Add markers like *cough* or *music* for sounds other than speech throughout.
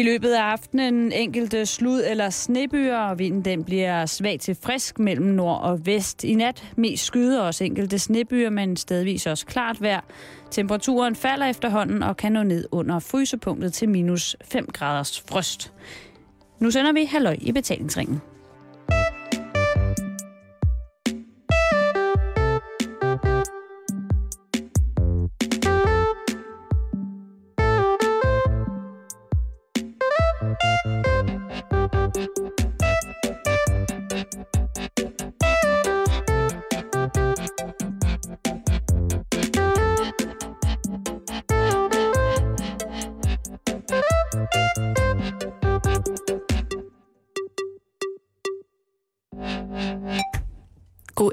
I løbet af aftenen enkelte slud eller snebyer, og vinden den bliver svag til frisk mellem nord og vest. I nat mest skyder også enkelte snebyer, men stadigvis også klart vejr. Temperaturen falder efterhånden og kan nå ned under frysepunktet til minus 5 graders frost. Nu sender vi halløj i betalingsringen.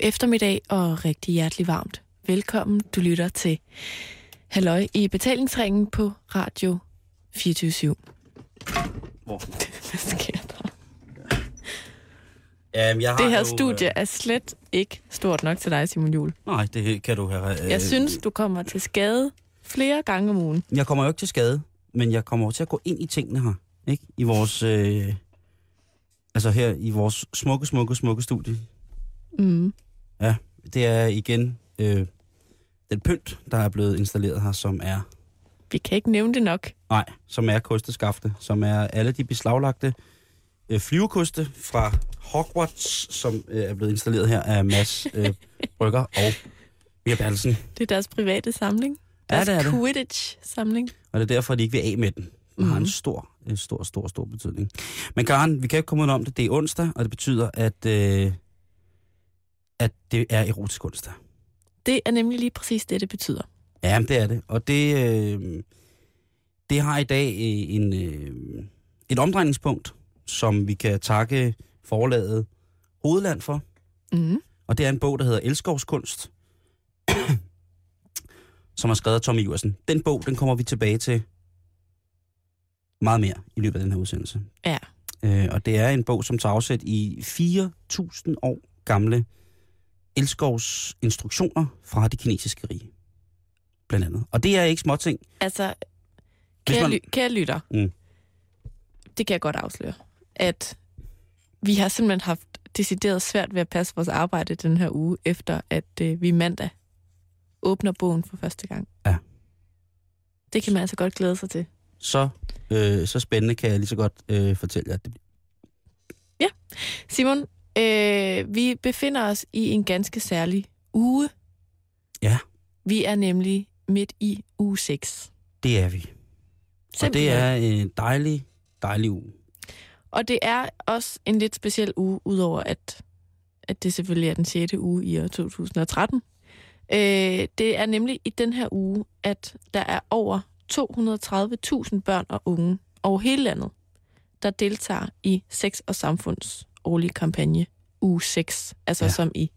Eftermiddag og rigtig hjertelig varmt. Velkommen, du lytter til Halløj i betalingsringen på Radio 24 Hvor? *laughs* Hvad sker der? Jamen, jeg har Det her jo, studie er slet ikke stort nok til dig, Simon Jul. Øh, nej, det kan du have. Øh, Jeg synes, du kommer til skade flere gange om ugen. Jeg kommer jo ikke til skade, men jeg kommer til at gå ind i tingene her. Ikke? I vores... Øh, altså her i vores smukke, smukke, smukke studie. Mm. Ja, det er igen øh, den pynt, der er blevet installeret her, som er... Vi kan ikke nævne det nok. Nej, som er kosteskafte, som er alle de beslaglagte øh, flyvekoste fra Hogwarts, som øh, er blevet installeret her af Mads øh, *laughs* Brygger og Mia Bertelsen. Det er deres private samling. Ja, Deres det er det. Quidditch-samling. Og det er derfor, at de ikke vil af med den. Den har en Mhm. stor, en stor, stor, stor betydning. Men Karen, vi kan ikke komme ud om det. Det er onsdag, og det betyder, at, øh, at det er erotisk onsdag. Det er nemlig lige præcis det, det betyder. Ja, det er det. Og det, øh, det har i dag øh, en, øh, et omdrejningspunkt, som vi kan takke forlaget Hovedland for. Mm. Og det er en bog, der hedder Elskovskunst, *clears throat* som er skrevet af Tommy Iversen. Den bog, den kommer vi tilbage til meget mere i løbet af den her udsendelse. Ja. Øh, og det er en bog, som tager afsæt i 4.000 år gamle elskovs instruktioner fra det kinesiske rige. Blandt andet. Og det er ikke småting. Altså, kære, man- ly- kære lytter, Mm. det kan jeg godt afsløre, at vi har simpelthen haft decideret svært ved at passe vores arbejde den her uge, efter at øh, vi mandag åbner bogen for første gang. Ja. Det kan man altså godt glæde sig til. Så, øh, så spændende kan jeg lige så godt øh, fortælle jer, at det bliver. Simon, øh, vi befinder os i en ganske særlig uge. Ja. Vi er nemlig midt i uge 6. Det er vi. Og det er en dejlig, dejlig uge. Og det er også en lidt speciel uge, udover at, at det selvfølgelig er den 6. uge i år 2013. Øh, det er nemlig i den her uge, at der er over 230.000 børn og unge over hele landet, der deltager i Sex og Samfunds årlige kampagne uge 6. Altså Ja. som i,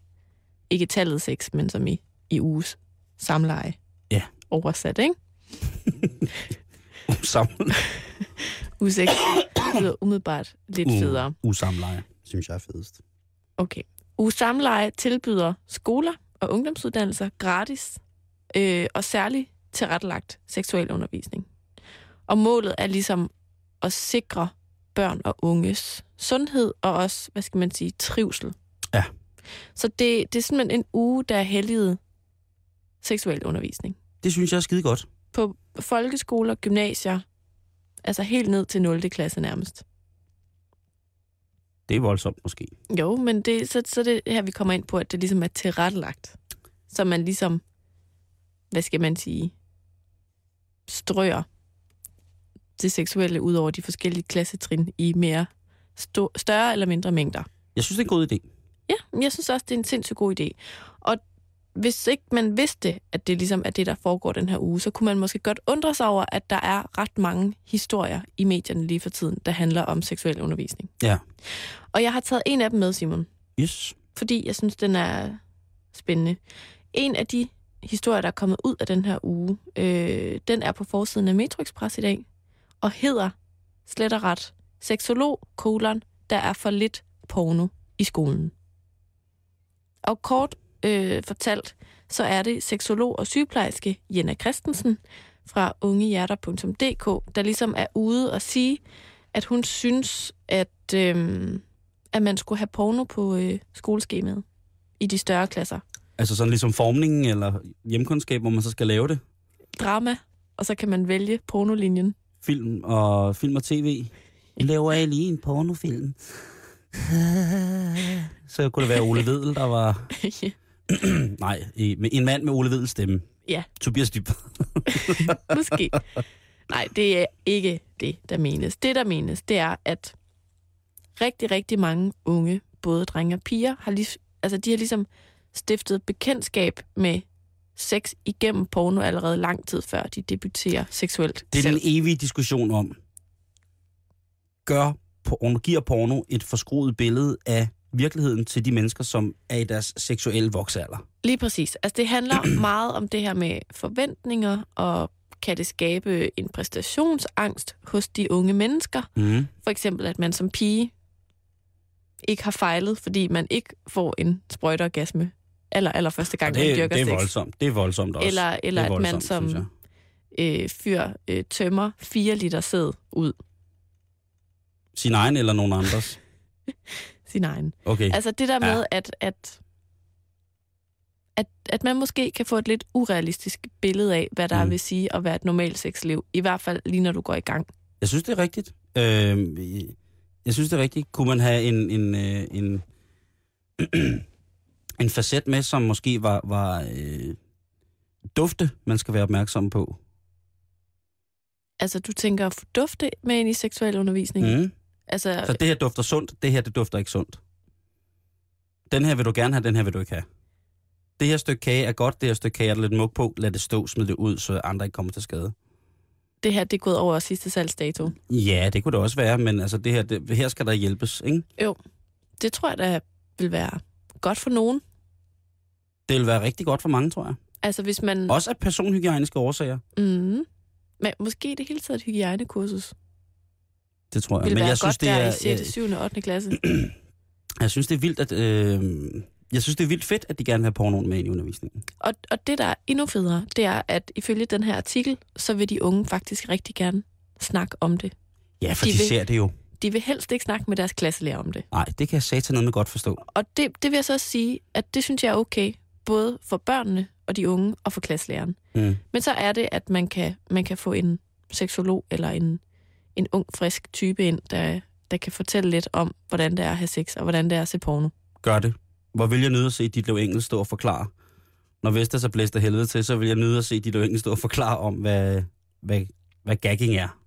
ikke tallet 6, men som i, i uges samleje. Ja. Oversat, ikke? Usamlet. *laughs* Uge 6 *laughs* lyder umiddelbart lidt federe. Usamleje, synes jeg er fedest. Okay. Uge Samleje tilbyder skoler og ungdomsuddannelser gratis øh, og særligt tilrettelagt seksualundervisning. Og målet er ligesom at sikre børn og unges sundhed og også, hvad skal man sige, trivsel. Ja. Så det, det er simpelthen en uge, der er helliget seksualundervisning. Det synes jeg er skide godt. På folkeskoler, gymnasier, altså helt ned til 0. klasse nærmest. Det er voldsomt måske. Jo, men det, så, så det her, vi kommer ind på, at det ligesom er tilrettelagt. Så man ligesom, hvad skal man sige, strøger det seksuelle ud over de forskellige klassetrin i mere sto- større eller mindre mængder. Jeg synes, det er en god idé. Ja, jeg synes også, det er en sindssygt god idé. Og hvis ikke man vidste, at det ligesom er det, der foregår den her uge, så kunne man måske godt undre sig over, at der er ret mange historier i medierne lige for tiden, der handler om seksuel undervisning. Ja. Og jeg har taget en af dem med, Simon Yes. fordi jeg synes, den er spændende. En af de historier, der er kommet ud af den her uge, øh, den er på forsiden af Metro Express i dag, og hedder slet og ret Seksolog, kolon, der er for lidt porno i skolen. Og kort øh, fortalt, så er det seksolog og sygeplejerske Jenna Christensen fra ungehjerter.dk, der ligesom er ude og sige, at hun synes, at, øhm, at man skulle have porno på øh, skoleskemaet i de større klasser. Altså sådan ligesom formningen eller hjemkundskab, hvor man så skal lave det. Drama, og så kan man vælge pornolinjen. Film og, film og tv. Laver jeg lige en pornofilm? *laughs* Så kunne det være Ole Vedel, der var... *clears throat* Nej, en mand med Ole Vedels stemme. ja, Tobias Dyb. *laughs* måske. Nej, det er ikke det, der menes. Det, der menes, det er, at rigtig, rigtig mange unge, både drenge og piger, har, lig, altså, de har ligesom stiftet bekendtskab med sex igennem porno allerede lang tid før de debuterer seksuelt. Det er selv. den evige diskussion om, gør porno, giver porno et forskruet billede af virkeligheden til de mennesker, som er i deres seksuelle voksalder. Lige præcis. Altså, det handler *clears throat* meget om det her med forventninger, og kan det skabe en præstationsangst hos de unge mennesker? Mm. For eksempel, at man som pige ikke har fejlet, fordi man ikke får en sprøjteorgasme aller, aller første gang, man Det, dyrker det er sex. voldsomt. Det er voldsomt også. Eller, eller er at man voldsomt, som øh, fyr øh, tømmer 4 liter sæd ud Sin egen eller nogen andres. *laughs* sin egen. Okay. Altså det der Ja. med, at, at, at, at man måske kan få et lidt urealistisk billede af, hvad der Mm. vil sige at være et normalt sexliv. I hvert fald lige når du går i gang. Jeg synes, det er rigtigt. Øh, jeg synes, det er rigtigt. Kunne man have en, en, øh, en, *clears throat* *clears throat* en facet med, som måske var, var øh, dufte, man skal være opmærksom på? Altså du tænker at få dufte med ind i seksuel undervisning. Mm. Altså, Så det her dufter sundt, det her det dufter ikke sundt. Den her vil du gerne have, den her vil du ikke have. Det her stykke kage er godt, det her stykke kage er der lidt mug på, lad det stå, smid det ud, så andre ikke kommer til skade. det her det er gået over sidste salgsdato. Ja, det kunne det også være, men altså det her, det, her skal der hjælpes, ikke? Det tror jeg da vil være godt for nogen. Det vil være rigtig godt for mange, tror jeg. Altså hvis man... Også af personhygiejniske årsager. Mm, men måske det hele taget et hygiejnekursus. Det tror jeg. Vil men være jeg synes, godt det der er, i 6., 7. og 8. klasse. *clears throat* jeg, synes, det er vildt, at... Øh, jeg synes, det er vildt fedt, at de gerne vil have pornoen med ind i undervisningen. Og, og det, der er endnu federe, det er, at ifølge den her artikel, så vil de unge faktisk rigtig gerne snakke om det. Ja, for de, De vil- ser det jo. De vil helst ikke snakke med deres klasselærer om det. Nej, det kan jeg sige til noget med godt forstå. Og det, det vil jeg så også sige, at det synes jeg er okay, både for børnene og de unge og for klasselæreren. Mm. Men så er det, at man kan, man kan få en seksolog eller en, en ung, frisk type ind, der, der kan fortælle lidt om, hvordan det er at have sex, og hvordan det er at se porno. Gør det. Hvor vil jeg nyde at se Ditlev Engel stå og forklare. Når Vestas er blæst af helvede til, så vil jeg nyde at se Ditlev Engel stå og forklare om, hvad, hvad, hvad gagging er.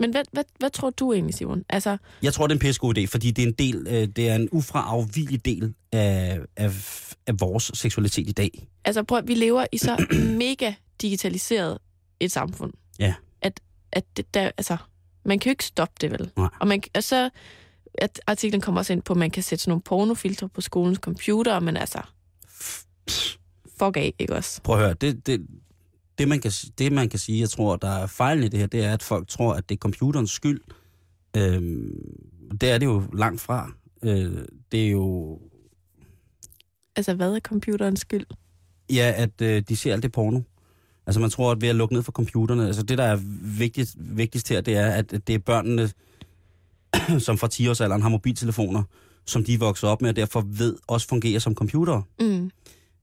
Men hvad, hvad, hvad tror du egentlig, Simon? Altså, Jeg tror, det er en pissegod idé, fordi det er en del, øh, det er en ufraafvigelig del af, af, af vores seksualitet i dag. altså prøv, at- vi lever i så *clears throat* mega digitaliseret et samfund. Ja. At, at det, der, altså, man kan jo ikke stoppe det, vel? Nej. Og, man, og så, at artiklen kommer også ind på, at man kan sætte sådan nogle pornofiltre på skolens computer, men altså, fuck af, ikke også? Prøv at høre, det, det, det, man kan, det man kan sige, jeg tror, der er fejlen i det her, det er, at folk tror, at det er computerens skyld. Øhm, det er det jo langt fra. Øh, det er jo, Altså, hvad er computerens skyld? ja, at øh, de ser alt det porno. Altså man tror, at ved at lukke ned for computerne, altså det, der er vigtigst, vigtigst her, det er, at at det er børnene, *clears throat* som fra 10-årsalderen har mobiltelefoner, som de vokser op med, og derfor ved også fungerer som computere. Mm.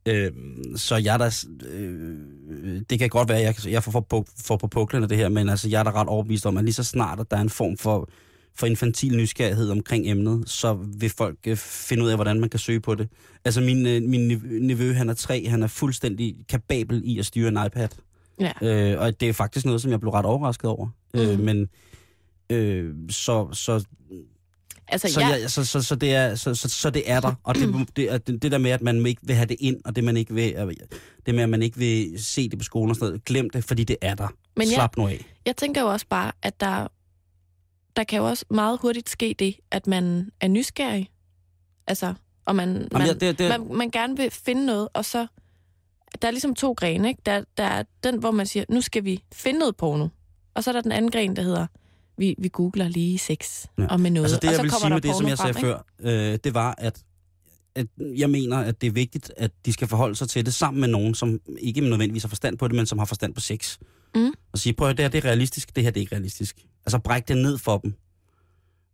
Øh, så jeg er der, øh, det kan godt være, at jeg, jeg får, får, får på puklen af det her, men altså, jeg er da ret overbevist om, at lige så snart, at der er en form for, for infantil nysgerrighed omkring emnet, så vil folk øh, finde ud af, hvordan man kan søge på det. Altså min, øh, min nev- nevø, han er tre, han er fuldstændig kapabel i at styre en iPad. Ja. Øh, og det er faktisk noget, som jeg blev ret overrasket over. Mm. Øh, Mhm. men øh, så, så Altså, så, jeg, ja, så, så, så, det er, så, så, så det er der. Og det, det, er- det, det der med, at man ikke vil have det ind, og det, man ikke vil, øh, det med, at man ikke vil se det på skolen og sådan noget, glem det, fordi det er der. Men jeg- Slap nu af. jeg tænker jo også bare, at der, der kan jo også meget hurtigt ske det, at man er nysgerrig. Altså, og man, man, Jamen, ja, det, det, man, man gerne vil finde noget, og så... Der er ligesom to grene, ikke? Der, der er den, hvor man siger, nu skal vi finde noget porno. Og så er der den anden gren, der hedder, vi, vi googler lige sex Ja. og med noget. altså det, og jeg så vil sige med det, som jeg sagde frem, før, øh, det var, at, at jeg mener, at det er vigtigt, at de skal forholde sig til det sammen med nogen, som ikke nødvendigvis har forstand på det, men som har forstand på sex. Mm. Og sige, prøv at det her det er realistisk, det her det er ikke realistisk. Altså bræk det ned for dem.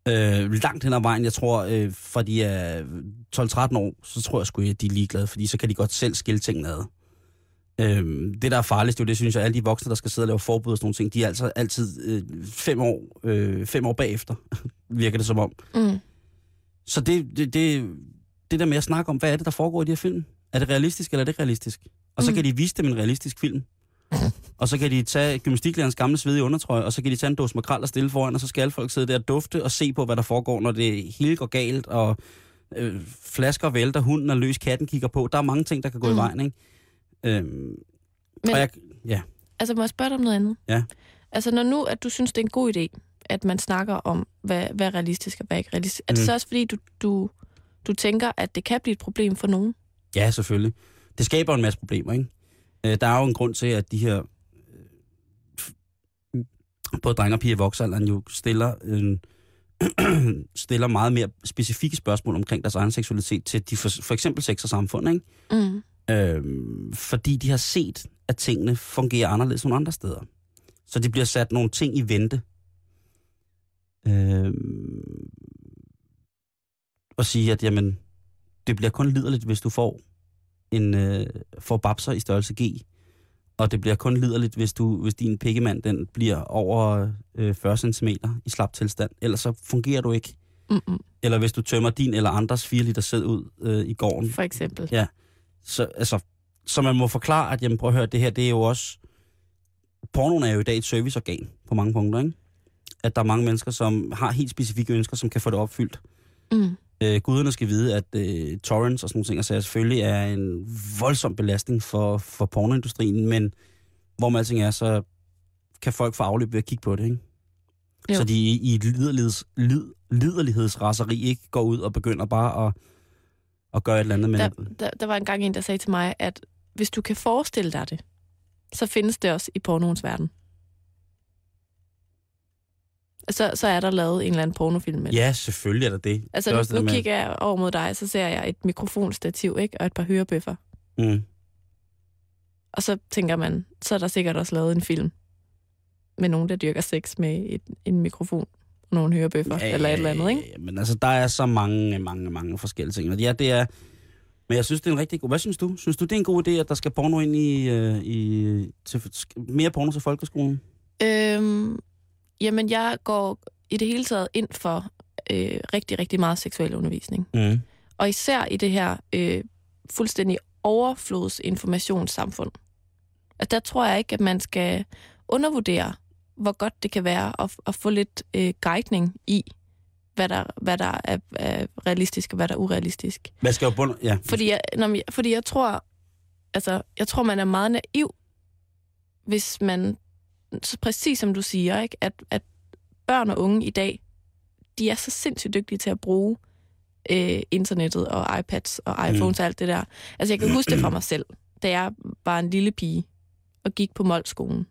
Øh, langt hen ad vejen, jeg tror, øh, for de er 12-13 år, så tror jeg sgu, at de er ligeglade, fordi så kan de godt selv skille tingene ad. Øh, det, der er farligst, jo, det synes jeg, alle de voksne, der skal sidde og lave forbud og sådan nogle ting, de er altså altid øh, fem, år, øh, fem år bagefter, *laughs* virker det som om. Mm. Så det, det, det, det der med at snakke om, hvad er det, der foregår i de her film? Er det realistisk, eller er det ikke realistisk? Og så Mm. kan de vise dem en realistisk film. *laughs* Og så kan de tage gymnastiklærens gamle svedige undertrøje, og så kan de tage en dåse makrel og stille foran, og så skal alle folk sidde der og dufte og se på, hvad der foregår, når det hele går galt, og øh, flasker vælter, hunden er løs, katten kigger på. Der er mange ting, der kan gå mm. i vejen, ikke? Øhm, Men og jeg, ja, altså, må jeg spørge dig om noget andet? Ja. Altså, når nu, at du synes, det er en god idé, at man snakker om, hvad, hvad er realistisk og hvad er ikke realistisk, er det Mm. så også fordi, du, du, du tænker, at det kan blive et problem for nogen? ja, selvfølgelig. Det skaber en masse problemer, ikke? Øh, der er jo en grund til, at de her øh, både drenge og piger i voksalderen jo stiller, øh, *clears throat* stiller meget mere specifikke spørgsmål omkring deres egen seksualitet til de for, for eksempel sex og samfund, ikke? Mm. Øhm, fordi de har set, at tingene fungerer anderledes nogle andre steder. Så de bliver sat nogle ting i vente. Øhm, og sige, at jamen, det bliver kun liderligt, hvis du får en øh, får babser i størrelse G. Og det bliver kun liderligt, hvis, du, hvis din pikkemand den bliver over øh, 40 cm i slap tilstand. Ellers så fungerer du ikke. Mm-mm. Eller hvis du tømmer din eller andres 4 liter sæd ud øh, i gården. For eksempel. Ja. Så, altså, så man må forklare, at jamen, prøv at høre, det her, det er jo også... Pornoen er jo i dag et serviceorgan på mange punkter, ikke? At der er mange mennesker, som har helt specifikke ønsker, som kan få det opfyldt. Mm. Øh, guderne skal vide, at øh, torrents og sådan nogle ting, altså selvfølgelig er en voldsom belastning for, for pornoindustrien, men hvor man alting er, så kan folk få afløb ved at kigge på det, ikke? Jo. Så de i, et liderligheds, lid, liderlighedsraseri ikke går ud og begynder bare at, at gøre et eller andet med... Der, der, der var engang en, der sagde til mig, at hvis du kan forestille dig det, så findes det også i pornoens verden. Så, så er der lavet en eller anden pornofilm med det. Ja, selvfølgelig er der det. Altså det er nu, det nu kigger jeg over mod dig, så ser jeg et mikrofonstativ, ikke? Og et par hørebøffer. Mm. Og så tænker man, så er der sikkert også lavet en film med nogen, der dyrker sex med et, en mikrofon og nogle hørebøffer, ja, eller et eller andet, ikke? Ja, men altså, der er så mange, mange, mange forskellige ting. Og ja, det er... Men jeg synes, det er en rigtig god... Hvad synes du? Synes du, det er en god idé, at der skal porno ind i... Øh, i til, mere porno til folkeskolen? Øhm, jamen, jeg går i det hele taget ind for øh, rigtig, rigtig meget seksuel undervisning. Mm. Og især i det her øh, fuldstændig overflodsinformationssamfund. At der tror jeg ikke, at man skal undervurdere, hvor godt det kan være at, at få lidt øh, guidning i, hvad der, hvad der er, er realistisk og hvad der er urealistisk. Hvad skal jo bund... Ja. Fordi jeg, når, jeg- fordi jeg tror, altså, jeg tror, man er meget naiv, hvis man, så præcis som du siger, ikke, at, at børn og unge i dag, de er så sindssygt dygtige til at bruge øh, internettet og iPads og iPhones mm. og alt det der. Altså, jeg kan huske det fra mig selv, da jeg var en lille pige og gik på Moldskolen,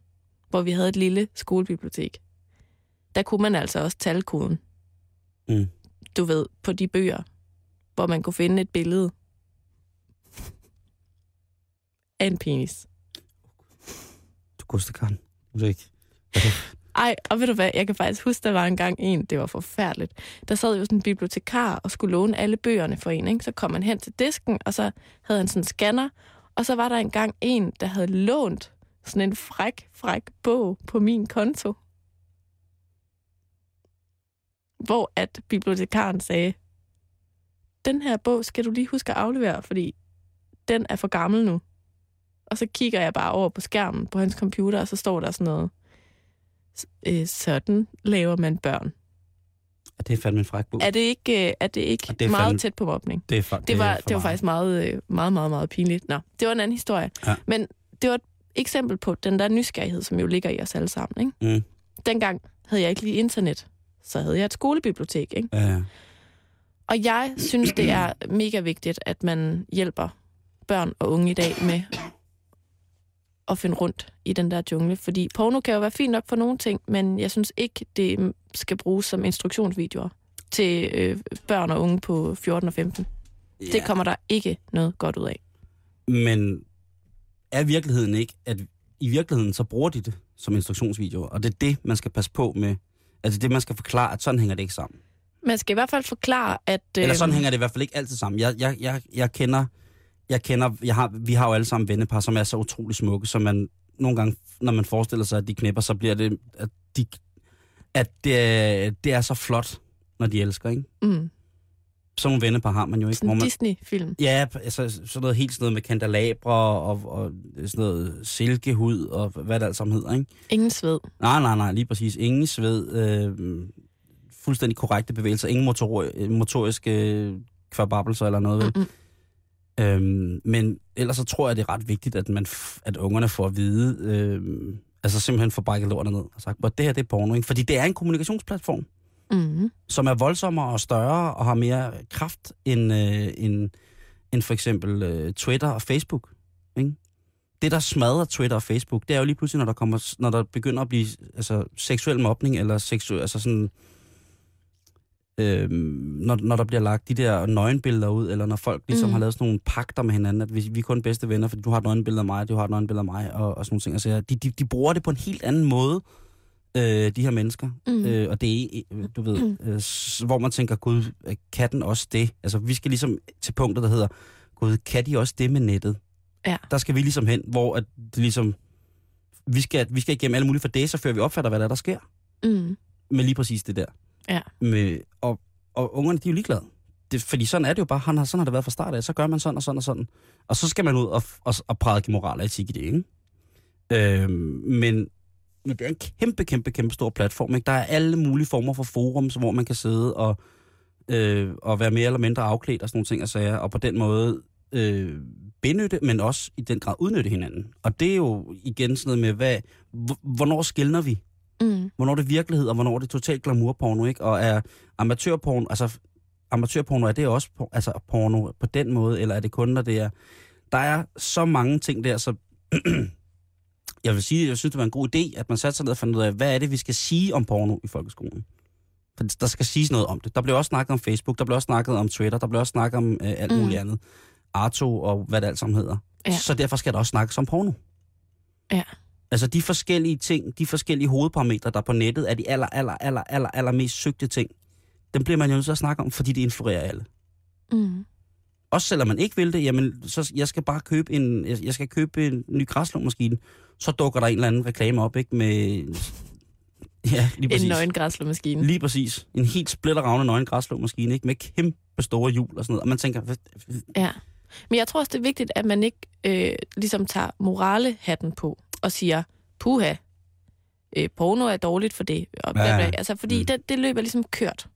hvor vi havde et lille skolebibliotek. Der kunne man altså også talkoden. Mm. Du ved, på de bøger, hvor man kunne finde et billede af en penis. Du koster kan. Du ikke. Ej, og ved du hvad, jeg kan faktisk huske, der var engang en, det var forfærdeligt. Der sad jo sådan en bibliotekar og skulle låne alle bøgerne for en, ikke? Så kom han hen til disken, og så havde han sådan en scanner, og så var der engang en, der havde lånt sådan en fræk, fræk bog på min konto. Hvor at bibliotekaren sagde, den her bog skal du lige huske at aflevere, fordi den er for gammel nu. Og så kigger jeg bare over på skærmen på hans computer, og så står der sådan noget, øh, sådan laver man børn. Og det er fandme en fræk bog. Er det ikke, øh, er det ikke Og det det er meget fandme- tæt på mobning? Det, er for, Det var, det var faktisk meget, øh, meget, meget, meget pinligt. Nå, det var en anden historie. Ja. Men det var et eksempel på den der nysgerrighed, som jo ligger i os alle sammen. Ikke? Mm. Dengang havde jeg ikke lige internet. Så havde jeg et skolebibliotek. Ikke? Ja, Og jeg synes, det er mega vigtigt, at man hjælper børn og unge i dag med at finde rundt i den der jungle. Fordi porno kan jo være fint nok for nogle ting, men jeg synes ikke, det skal bruges som instruktionsvideoer til øh, børn og unge på 14 og 15. ja. Det kommer der ikke noget godt ud af. Men er virkeligheden ikke, at i virkeligheden så bruger de det som instruktionsvideoer. Og det er det, man skal passe på med. Altså det, man skal forklare, at sådan hænger det ikke sammen. Man skal i hvert fald forklare, at... Eller sådan øhm, hænger det i hvert fald ikke altid sammen. Jeg, jeg, jeg, jeg kender, jeg kender jeg har, vi har jo alle sammen vennepar, som er så utrolig smukke, så man nogle gange, når man forestiller sig, at de knipper, så bliver det, at, de, at det, er- det er så flot, når de elsker, ikke? Mm, Sådan nogle vennepar har man jo ikke. sådan hvor en man, Disney-film. ja, altså sådan noget helt sådan noget med kandalabre og, og sådan noget silkehud og hvad det alt sammen hedder, ikke? Ingen sved. Nej, nej, nej, lige præcis. Ingen sved, øh, fuldstændig korrekte bevægelser, ingen motor, motoriske kvababelser eller noget. vel? Mm-mm. Øhm, men ellers så tror jeg, det er ret vigtigt, at, man f- at ungerne får at vide, øhm, altså simpelthen får brækket lortet ned og sagt, at det her det er porno. Ikke? Fordi det er en kommunikationsplatform, Mm. som er voldsommere og større og har mere kraft end, øh, end, end for eksempel øh, Twitter og Facebook. Ikke? Det, der smadrer Twitter og Facebook, det er jo lige pludselig, når der, kommer, når der begynder at blive altså, seksuel mobning, eller seksuel, altså sådan, øh, når, når der bliver lagt de der nøgenbilleder ud, eller når folk ligesom Mm. har lavet sådan nogle pakter med hinanden, at vi, vi er kun bedste venner, fordi du har et nøgenbillede af mig, du har et nøgenbillede af mig, og, og sådan nogle ting. Altså, de, de, de bruger det på en helt anden måde, øh, de her mennesker. Mm. Øh, og det er, øh, du ved, øh, s- hvor man tænker, gud, øh, kan den også det? Altså, vi skal ligesom til punktet, der hedder, gud, kan de også det med nettet? Ja. Der skal vi ligesom hen, hvor at det ligesom, vi skal, vi skal igennem alle mulige for det, så før vi opfatter, hvad der, er, der sker. Mm. Med lige præcis det der. Ja. Med, og, og ungerne, de er jo ligeglade. Det, fordi sådan er det jo bare, han har, sådan har det været fra start af, så gør man sådan og sådan og sådan. Og så skal man ud og, og, og prædike moral og etik i det, ikke? Øhm, men, men det er en kæmpe, kæmpe, kæmpe stor platform. Ikke? Der er alle mulige former for forums, hvor man kan sidde og, øh, og være mere eller mindre afklædt og sådan nogle ting og sager, og på den måde øh, benytte, men også i den grad udnytte hinanden. Og det er jo igen sådan noget med, hvad, hvornår skældner vi? Mm. Hvornår er det virkelighed, og hvornår er det totalt glamourporno, ikke? Og er amatørporno, altså amatørporno, er det også por- altså porno på den måde, eller er det kun, når det er... Der er så mange ting der, så *clears throat* jeg vil sige, jeg synes, det var en god idé, at man satte sig ned og fandt ud af, hvad er det, vi skal sige om porno i folkeskolen? For der skal siges noget om det. Der blev også snakket om Facebook, der blev også snakket om Twitter, der blev også snakket om øh, alt Mm. muligt andet. Arto og hvad det alt sammen hedder. Ja. Så derfor skal der også snakkes om porno. Ja. Altså de forskellige ting, de forskellige hovedparametre, der på nettet er de aller, aller, aller, aller, aller mest søgte ting. Dem bliver man jo nødt til at snakke om, fordi det influerer alle. Mm. Også selvom man ikke vil det, jamen, så jeg skal bare købe en, jeg skal købe en ny græslåmaskine. Så dukker der en eller anden reklame op, ikke? Med, *laughs* ja, lige præcis. En nøgen græsslåmaskine. Lige præcis. En helt splitteravne nøgen græsslåmaskine, ikke? Med kæmpe store hjul og sådan noget. Og man tænker, Ja. Men jeg tror også, det er vigtigt, at man ikke øh, ligesom tager moralehatten på og siger, puha, øh, porno er dårligt for det. Og bla, bla. Altså, fordi Mm. det, det løber ligesom kørt.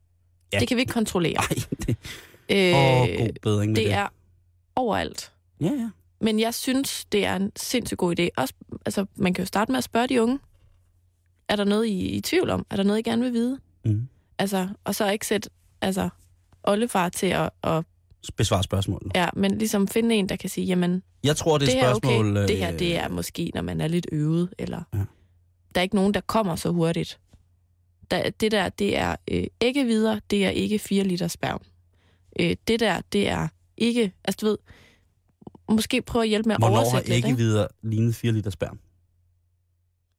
Ja. Det kan vi ikke kontrollere. ej, *laughs* det, Øh, åh, god bedring med det. det er overalt. Ja, ja. Men jeg synes, det er en sindssygt god idé. Også, altså, man kan jo starte med at spørge de unge. Er der noget, I, I er tvivl om? Er der noget, I gerne vil vide? Mm. Altså, og så ikke sætte altså, oldefar til at, at Besvar spørgsmålet. ja, men ligesom finde en, der kan sige, jamen, Jeg tror, det er det er spørgsmål... okay, det her øh, det er måske, når man er lidt øvet, eller Ja. ja. der er ikke nogen, der kommer så hurtigt. Der, det der, det er øh, ikke videre, det er ikke 4 liter sperm. Øh, det der, det er ikke, altså du ved, måske prøve at hjælpe med at Hvornår har oversætte lidt, ikke ikke? videre lignet 4 liter sperm?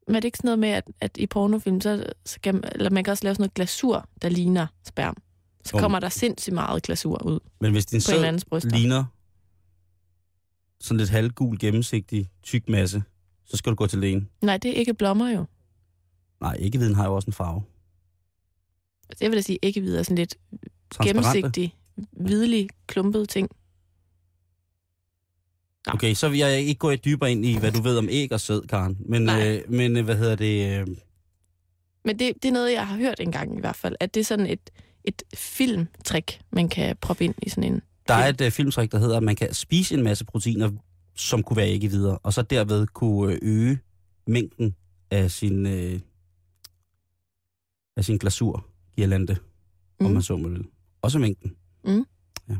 Men er det ikke sådan noget med, at, at i pornofilm, så, så kan, man- eller man kan også lave sådan noget glasur, der ligner sperm. Så kommer der sindssygt meget glasur ud Men hvis din sæd ligner sådan lidt halvgul, gennemsigtig, tyk masse, så skal du gå til lægen. Nej, det er ikke blommer jo. Nej, ikke viden har jo også en farve. Altså, jeg vil da sige, ikke videre sådan lidt gennemsigtig, hvidlig, klumpet ting. Nå. Okay, så vil jeg ikke gå dybere ind i, hvad du ved om æg og sæd, Karen. Men, Nej. øh, men øh, hvad hedder det? Øh, Men det, det er noget, jeg har hørt engang i hvert fald, at det er sådan et, et filmtrik, man kan proppe ind i sådan en... der er et øh, filmtrik, der hedder, at man kan spise en masse proteiner, som kunne være ikke videre, og så derved kunne øh, øge mængden af sin, øh, af sin glasur, girlande, mm. om man så må vil. Også mængden. Mm. Ja.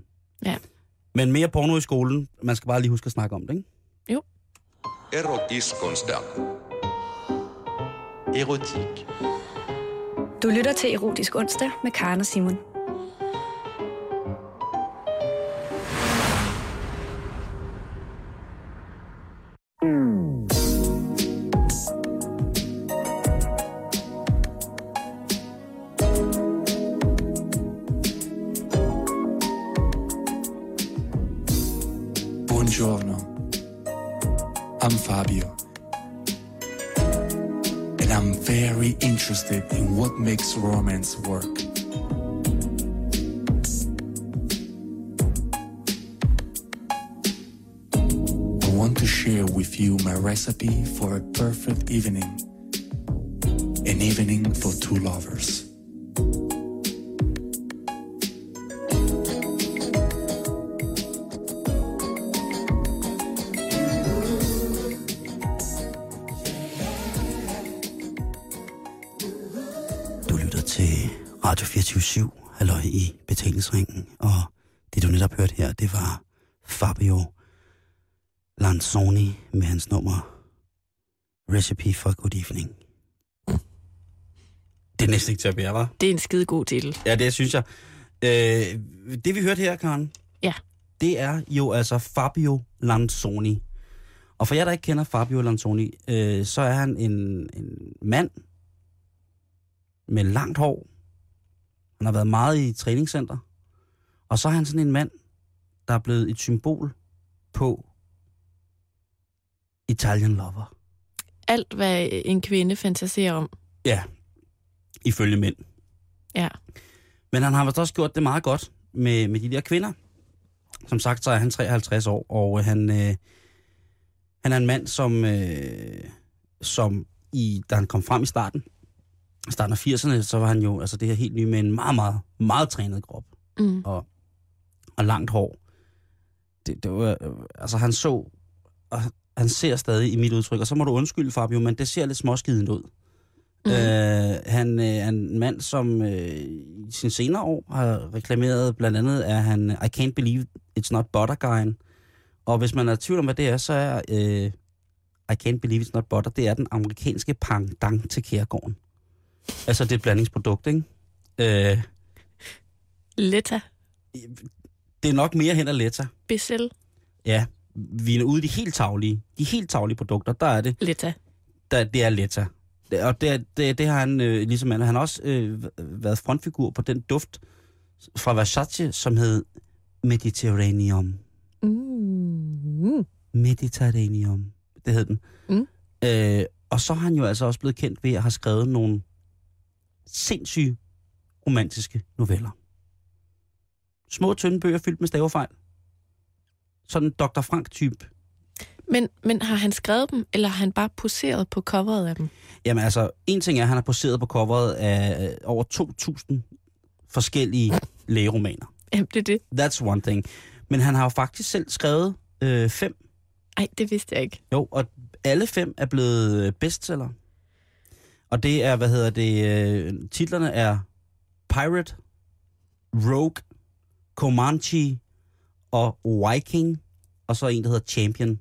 Ja. Men mere porno i skolen. Man skal bare lige huske at snakke om det, ikke? Erotiskonsdag. Erotik. Du lytter til Erotisk Onsdag med Karen og Simon. Radio 24 halløj i betalingsringen, og det du netop hørte her, det var Fabio Lanzoni med hans nummer Recipe for Good Evening. Det er næsten ikke til at bære, var? Det er en skide god titel. Ja, det synes jeg. Øh, det vi hørte her, Karen, Ja. det er jo altså Fabio Lanzoni. Og for jer, der ikke kender Fabio Lanzoni, øh, så er han en, en mand med langt hår. Han har været meget i træningscenter. Og så er han sådan en mand, der er blevet et symbol på Italian Lover. Alt, hvad en kvinde fantaserer om. Ja, ifølge mænd. Ja. Men han har vist også gjort det meget godt med, med de der kvinder. Som sagt, så er han 53 år, og han, øh, han er en mand, som, øh, som i, da han kom frem i starten, starten af 80'erne, så var han jo altså det her helt nye med en meget, meget, meget trænet krop Mm. og, og langt hår. Det, det var, altså han så, og han ser stadig i mit udtryk, og så må du undskylde, Fabio, men det ser lidt småskidende ud. Mm. Øh, han øh, er en mand, som øh, i sine senere år har reklameret, blandt andet er han I Can't Believe It's Not Butter Guy. Og hvis man er i tvivl om, hvad det er, så er øh, I Can't Believe It's Not Butter, det er den amerikanske pangdang til kærgården. Altså, det er et blandingsprodukt, ikke? Øh, Letta. det er nok mere hen ad Letta. Bissell. Ja, vi er ude i de helt taglige, de helt taglige produkter, der er det, Letta. der, det er Letta. Og det, det, det har han, øh, ligesom han, han har også øh, været frontfigur på den duft fra Versace, som hed Mediterraneum. Mm. Mediterraneum, det hed den. Mm. Øh, og så er han jo altså også blevet kendt ved at have skrevet nogle sindssyge romantiske noveller. Små, tynde bøger fyldt med stavefejl. Sådan en Dr. Frank-type. Men, men har han skrevet dem, eller har han bare poseret på coveret af dem? Jamen altså, en ting er, at han har poseret på coveret af øh, over 2.000 forskellige lægeromaner. Jamen, det er det. That's one thing. Men han har jo faktisk selv skrevet øh, fem. Ej, det vidste jeg ikke. Jo, og alle fem er blevet øh, bestseller. Og det er, hvad hedder det, øh, titlerne er Pirate, Rogue, Comanche og Viking, og så en, der hedder Champion.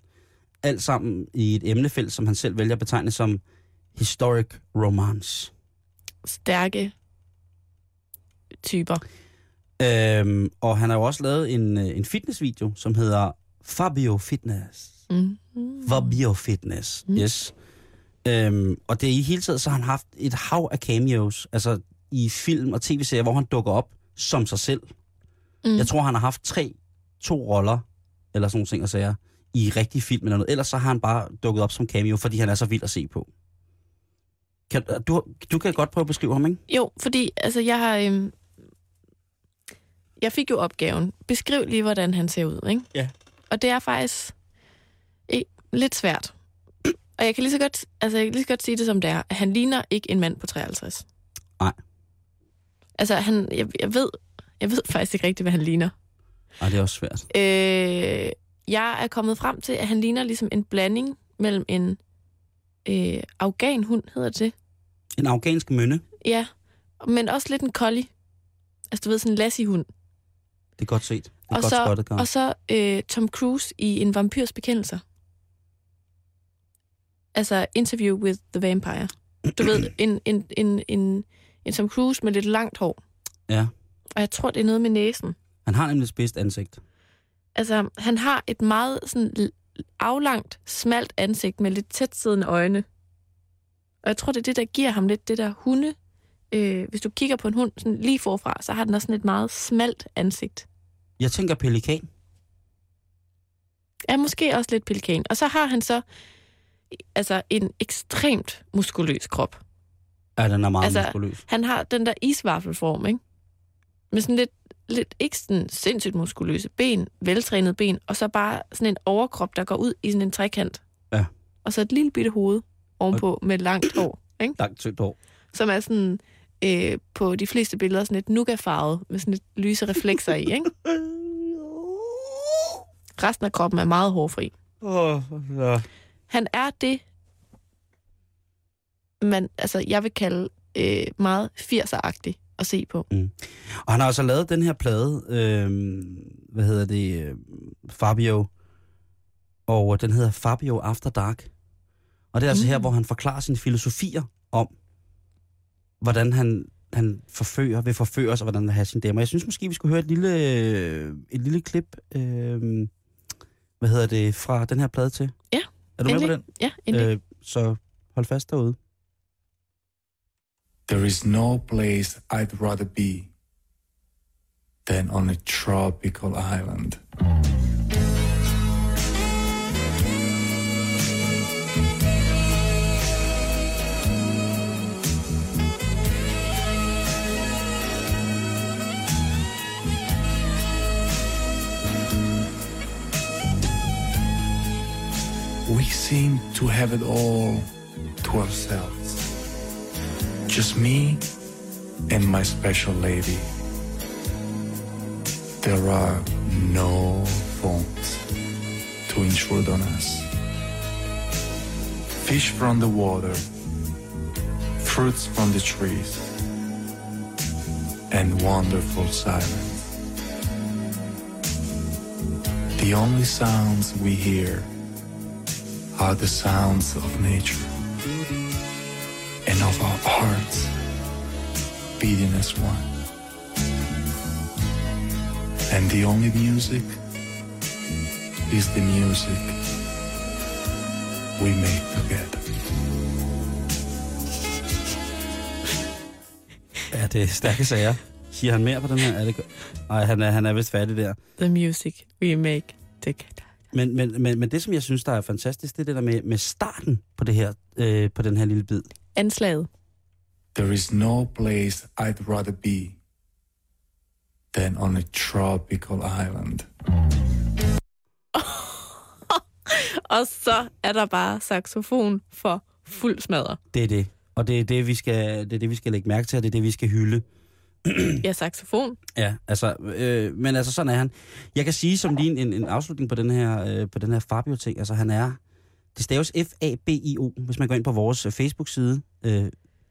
Alt sammen i et emnefelt, som han selv vælger at betegne som Historic Romance. Stærke typer. Øhm, og han har jo også lavet en, øh, en fitnessvideo, som hedder Fabio Fitness. Mm. Fabio Fitness, Mm. mm. yes. Øhm, og det er i hele tiden, så har han haft et hav af cameos, altså i film og tv-serier, hvor han dukker op som sig selv. Mm. Jeg tror, han har haft tre, to roller, eller sådan nogle ting at sige, i rigtig film eller noget. Ellers så har han bare dukket op som cameo, fordi han er så vild at se på. Kan, du, du kan godt prøve at beskrive ham, ikke? Jo, fordi altså, jeg har... Øhm, jeg fik jo opgaven. Beskriv lige, hvordan han ser ud, ikke? Ja. Og det er faktisk eh, lidt svært. Og jeg kan lige så godt, altså, jeg kan lige så godt sige det, som det er. Han ligner ikke en mand på 53. Nej. Altså, han, jeg, jeg, ved, jeg ved faktisk ikke rigtigt, hvad han ligner. Nej, det er også svært. Øh, jeg er kommet frem til, at han ligner ligesom en blanding mellem en øh, afghanhund, hedder det? En afghansk mønne, Ja, men også lidt en collie. Altså, du ved, sådan en lassie-hund. det er godt set. Det er Og godt så, spottet, Karen. og så øh, Tom Cruise i En vampyrs bekendelser. Altså, Interview with the Vampire. Du ved, *clears throat* en, en, en, en, en Tom Cruise med lidt langt hår. Ja. Og jeg tror, det er noget med næsen. Han har nemlig spidst ansigt. Altså, han har et meget sådan aflangt, smalt ansigt med lidt tætsiddende øjne. Og jeg tror, det er det, der giver ham lidt det der hunde. Øh, hvis du kigger på en hund sådan lige forfra, så har den også sådan et meget smalt ansigt. Jeg tænker pelikan. er måske også lidt pelikan. Og så har han så altså en ekstremt muskuløs krop. Ja, den er meget Altså, muskuløs. Han har den der isvaffelform, ikke? Med sådan lidt, lidt ikke sådan sindssygt muskuløse ben, veltrænet ben, og så bare sådan en overkrop, der går ud i sådan en trekant. Ja. Og så et lille bitte hoved ovenpå med langt hår, ikke? Langt tyndt hår. Som er sådan øh, på de fleste billeder sådan et nougat-farvet, med sådan et lyse reflekser i, ikke? *laughs* Resten af kroppen er meget hårfri. Oh, ja. Han er det, man, altså, jeg vil kalde øh, meget 80'er-agtig at se på. Og han har også lavet den her plade, øh, hvad hedder det, øh, Fabio, og den hedder Fabio After Dark. Og det er altså Mm. her, hvor han forklarer sine filosofier om, hvordan han, han forfører, vil forføre os, og hvordan han vil have sine damer. Jeg synes måske, vi skulle høre et lille, et lille klip, øh, hvad hedder det, fra den her plade til. Ja, Er du med på endelig. den? Ja, endelig. Øh, så hold fast derude. There is no place I'd rather be than on a tropical island. We seem to have it all to ourselves. Just me and my special lady. There are no phones to intrude on us. Fish from the water, fruits from the trees, and wonderful silence. The only sounds we hear are the sounds of nature and of our hearts beating as one. And the only music is the music we make together. Ja, det er stærke sager. Siger han mere på den her? Er det godt? Nej, han er, han er vist færdig der. The music we make together. Men, men, men, men det, som jeg synes, der er fantastisk, det er det der med, med starten på, det her, øh, på den her lille bid. Anslaget. There is no place I'd rather be than on a tropical island. *laughs* Og så er der bare saxofon for fuld smadre. Det er det. Og det er det, vi skal, det er det, vi skal lægge mærke til, og det er det, vi skal hylde. *clears throat* Ja, saxofon. Ja, altså, øh, men altså, sådan er han. Jeg kan sige som lige en, en afslutning på den her, øh, på den her Fabio-ting, altså han er, det staves F-A-B-I-O, hvis man går ind på vores øh, Facebook-side, øh,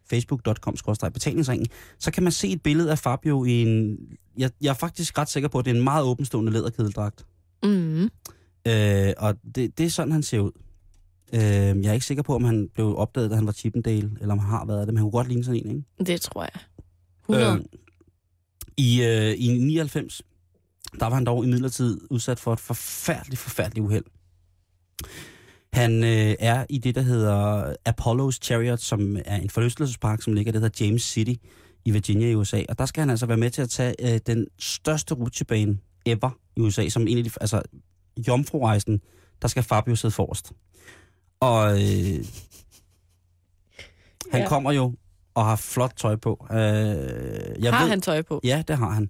facebook.com-betalingsringen, så kan man se et billede af Fabio i en, jeg, jeg er faktisk ret sikker på, at det er en meget åbenstående læderkedeldragt. Mm. Øh, og det, det er sådan, han ser ud. Øh, jeg er ikke sikker på, om han blev opdaget, da han var Chippendale, eller om han har været det, men han kunne godt ligne sådan en, ikke? Det tror jeg. 100. Øh, I, øh, I 99, der var han dog imidlertid udsat for et forfærdeligt, forfærdeligt uheld. Han øh, er i det, der hedder Apollo's Chariot, som er en forlystelsespark, som ligger i det, der hedder James City i Virginia i USA. Og der skal han altså være med til at tage øh, den største rutsjebane ever i USA, som en af de, altså jomfrurejsen, der skal Fabio sidde forrest. Og øh, han Ja. kommer jo og har flot tøj på. Øh, jeg har ved, han tøj på? Ja, det har han.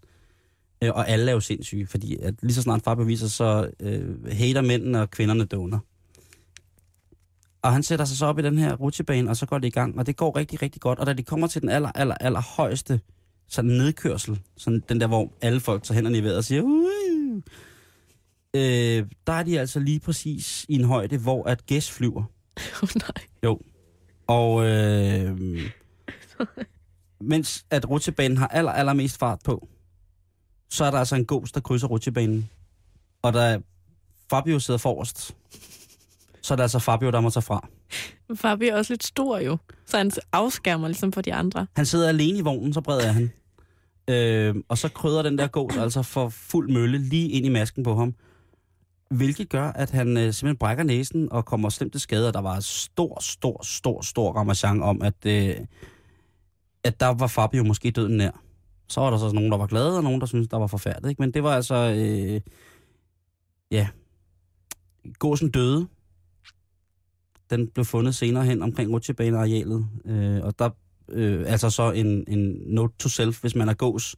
Øh, og alle er jo sindssyge, fordi at lige så snart Fabio viser, så øh, hater mændene og kvinderne doner. Og han sætter sig så op i den her rutsjebane, og så går det i gang, og det går rigtig, rigtig godt. Og da de kommer til den aller, aller, aller højeste sådan nedkørsel, sådan den der, hvor alle folk tager hænderne i vejret og siger, uh, øh, der er de altså lige præcis i en højde, hvor at gæs flyver. *laughs* Oh, nej. Og øh, *laughs* mens at rutsjebanen har aller, allermest fart på, så er der altså en gås, der krydser rutsjebanen. Og da Fabio sidder forrest, så er det altså Fabio, der må tage fra. Fabi er også lidt stor jo, så han afskærmer ligesom for de andre. Han sidder alene i vognen, så bred er han. Øh, og så krydder den der gås altså for fuld mølle lige ind i masken på ham. Hvilket gør, at han øh, simpelthen brækker næsen og kommer slemt til skade. Og der var stor, stor, stor, stor ramachan om, at, øh, at der var Fabio måske døden nær. Så var der så nogen, der var glade, og nogen, der syntes, der var forfærdeligt. Ikke? Men det var altså... Øh, ja. gåsen døde. Den blev fundet senere hen omkring rutsjebanearealet. Øh, og der øh, altså så en, en note to self, hvis man er gås.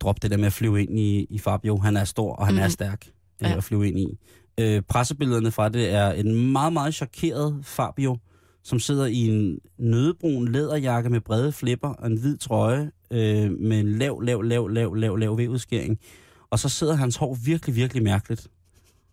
Drop det der med at flyve ind i, i Fabio. Han er stor, og han mm. er Mhm. stærk øh, Ja. at flyve ind i. Øh, pressebillederne fra det er en meget, meget chokeret Fabio, som sidder i en nødebrun læderjakke med brede flipper og en hvid trøje øh, med en lav, lav, lav, lav, lav, lav vævudskæring. Og så sidder hans hår virkelig, virkelig mærkeligt.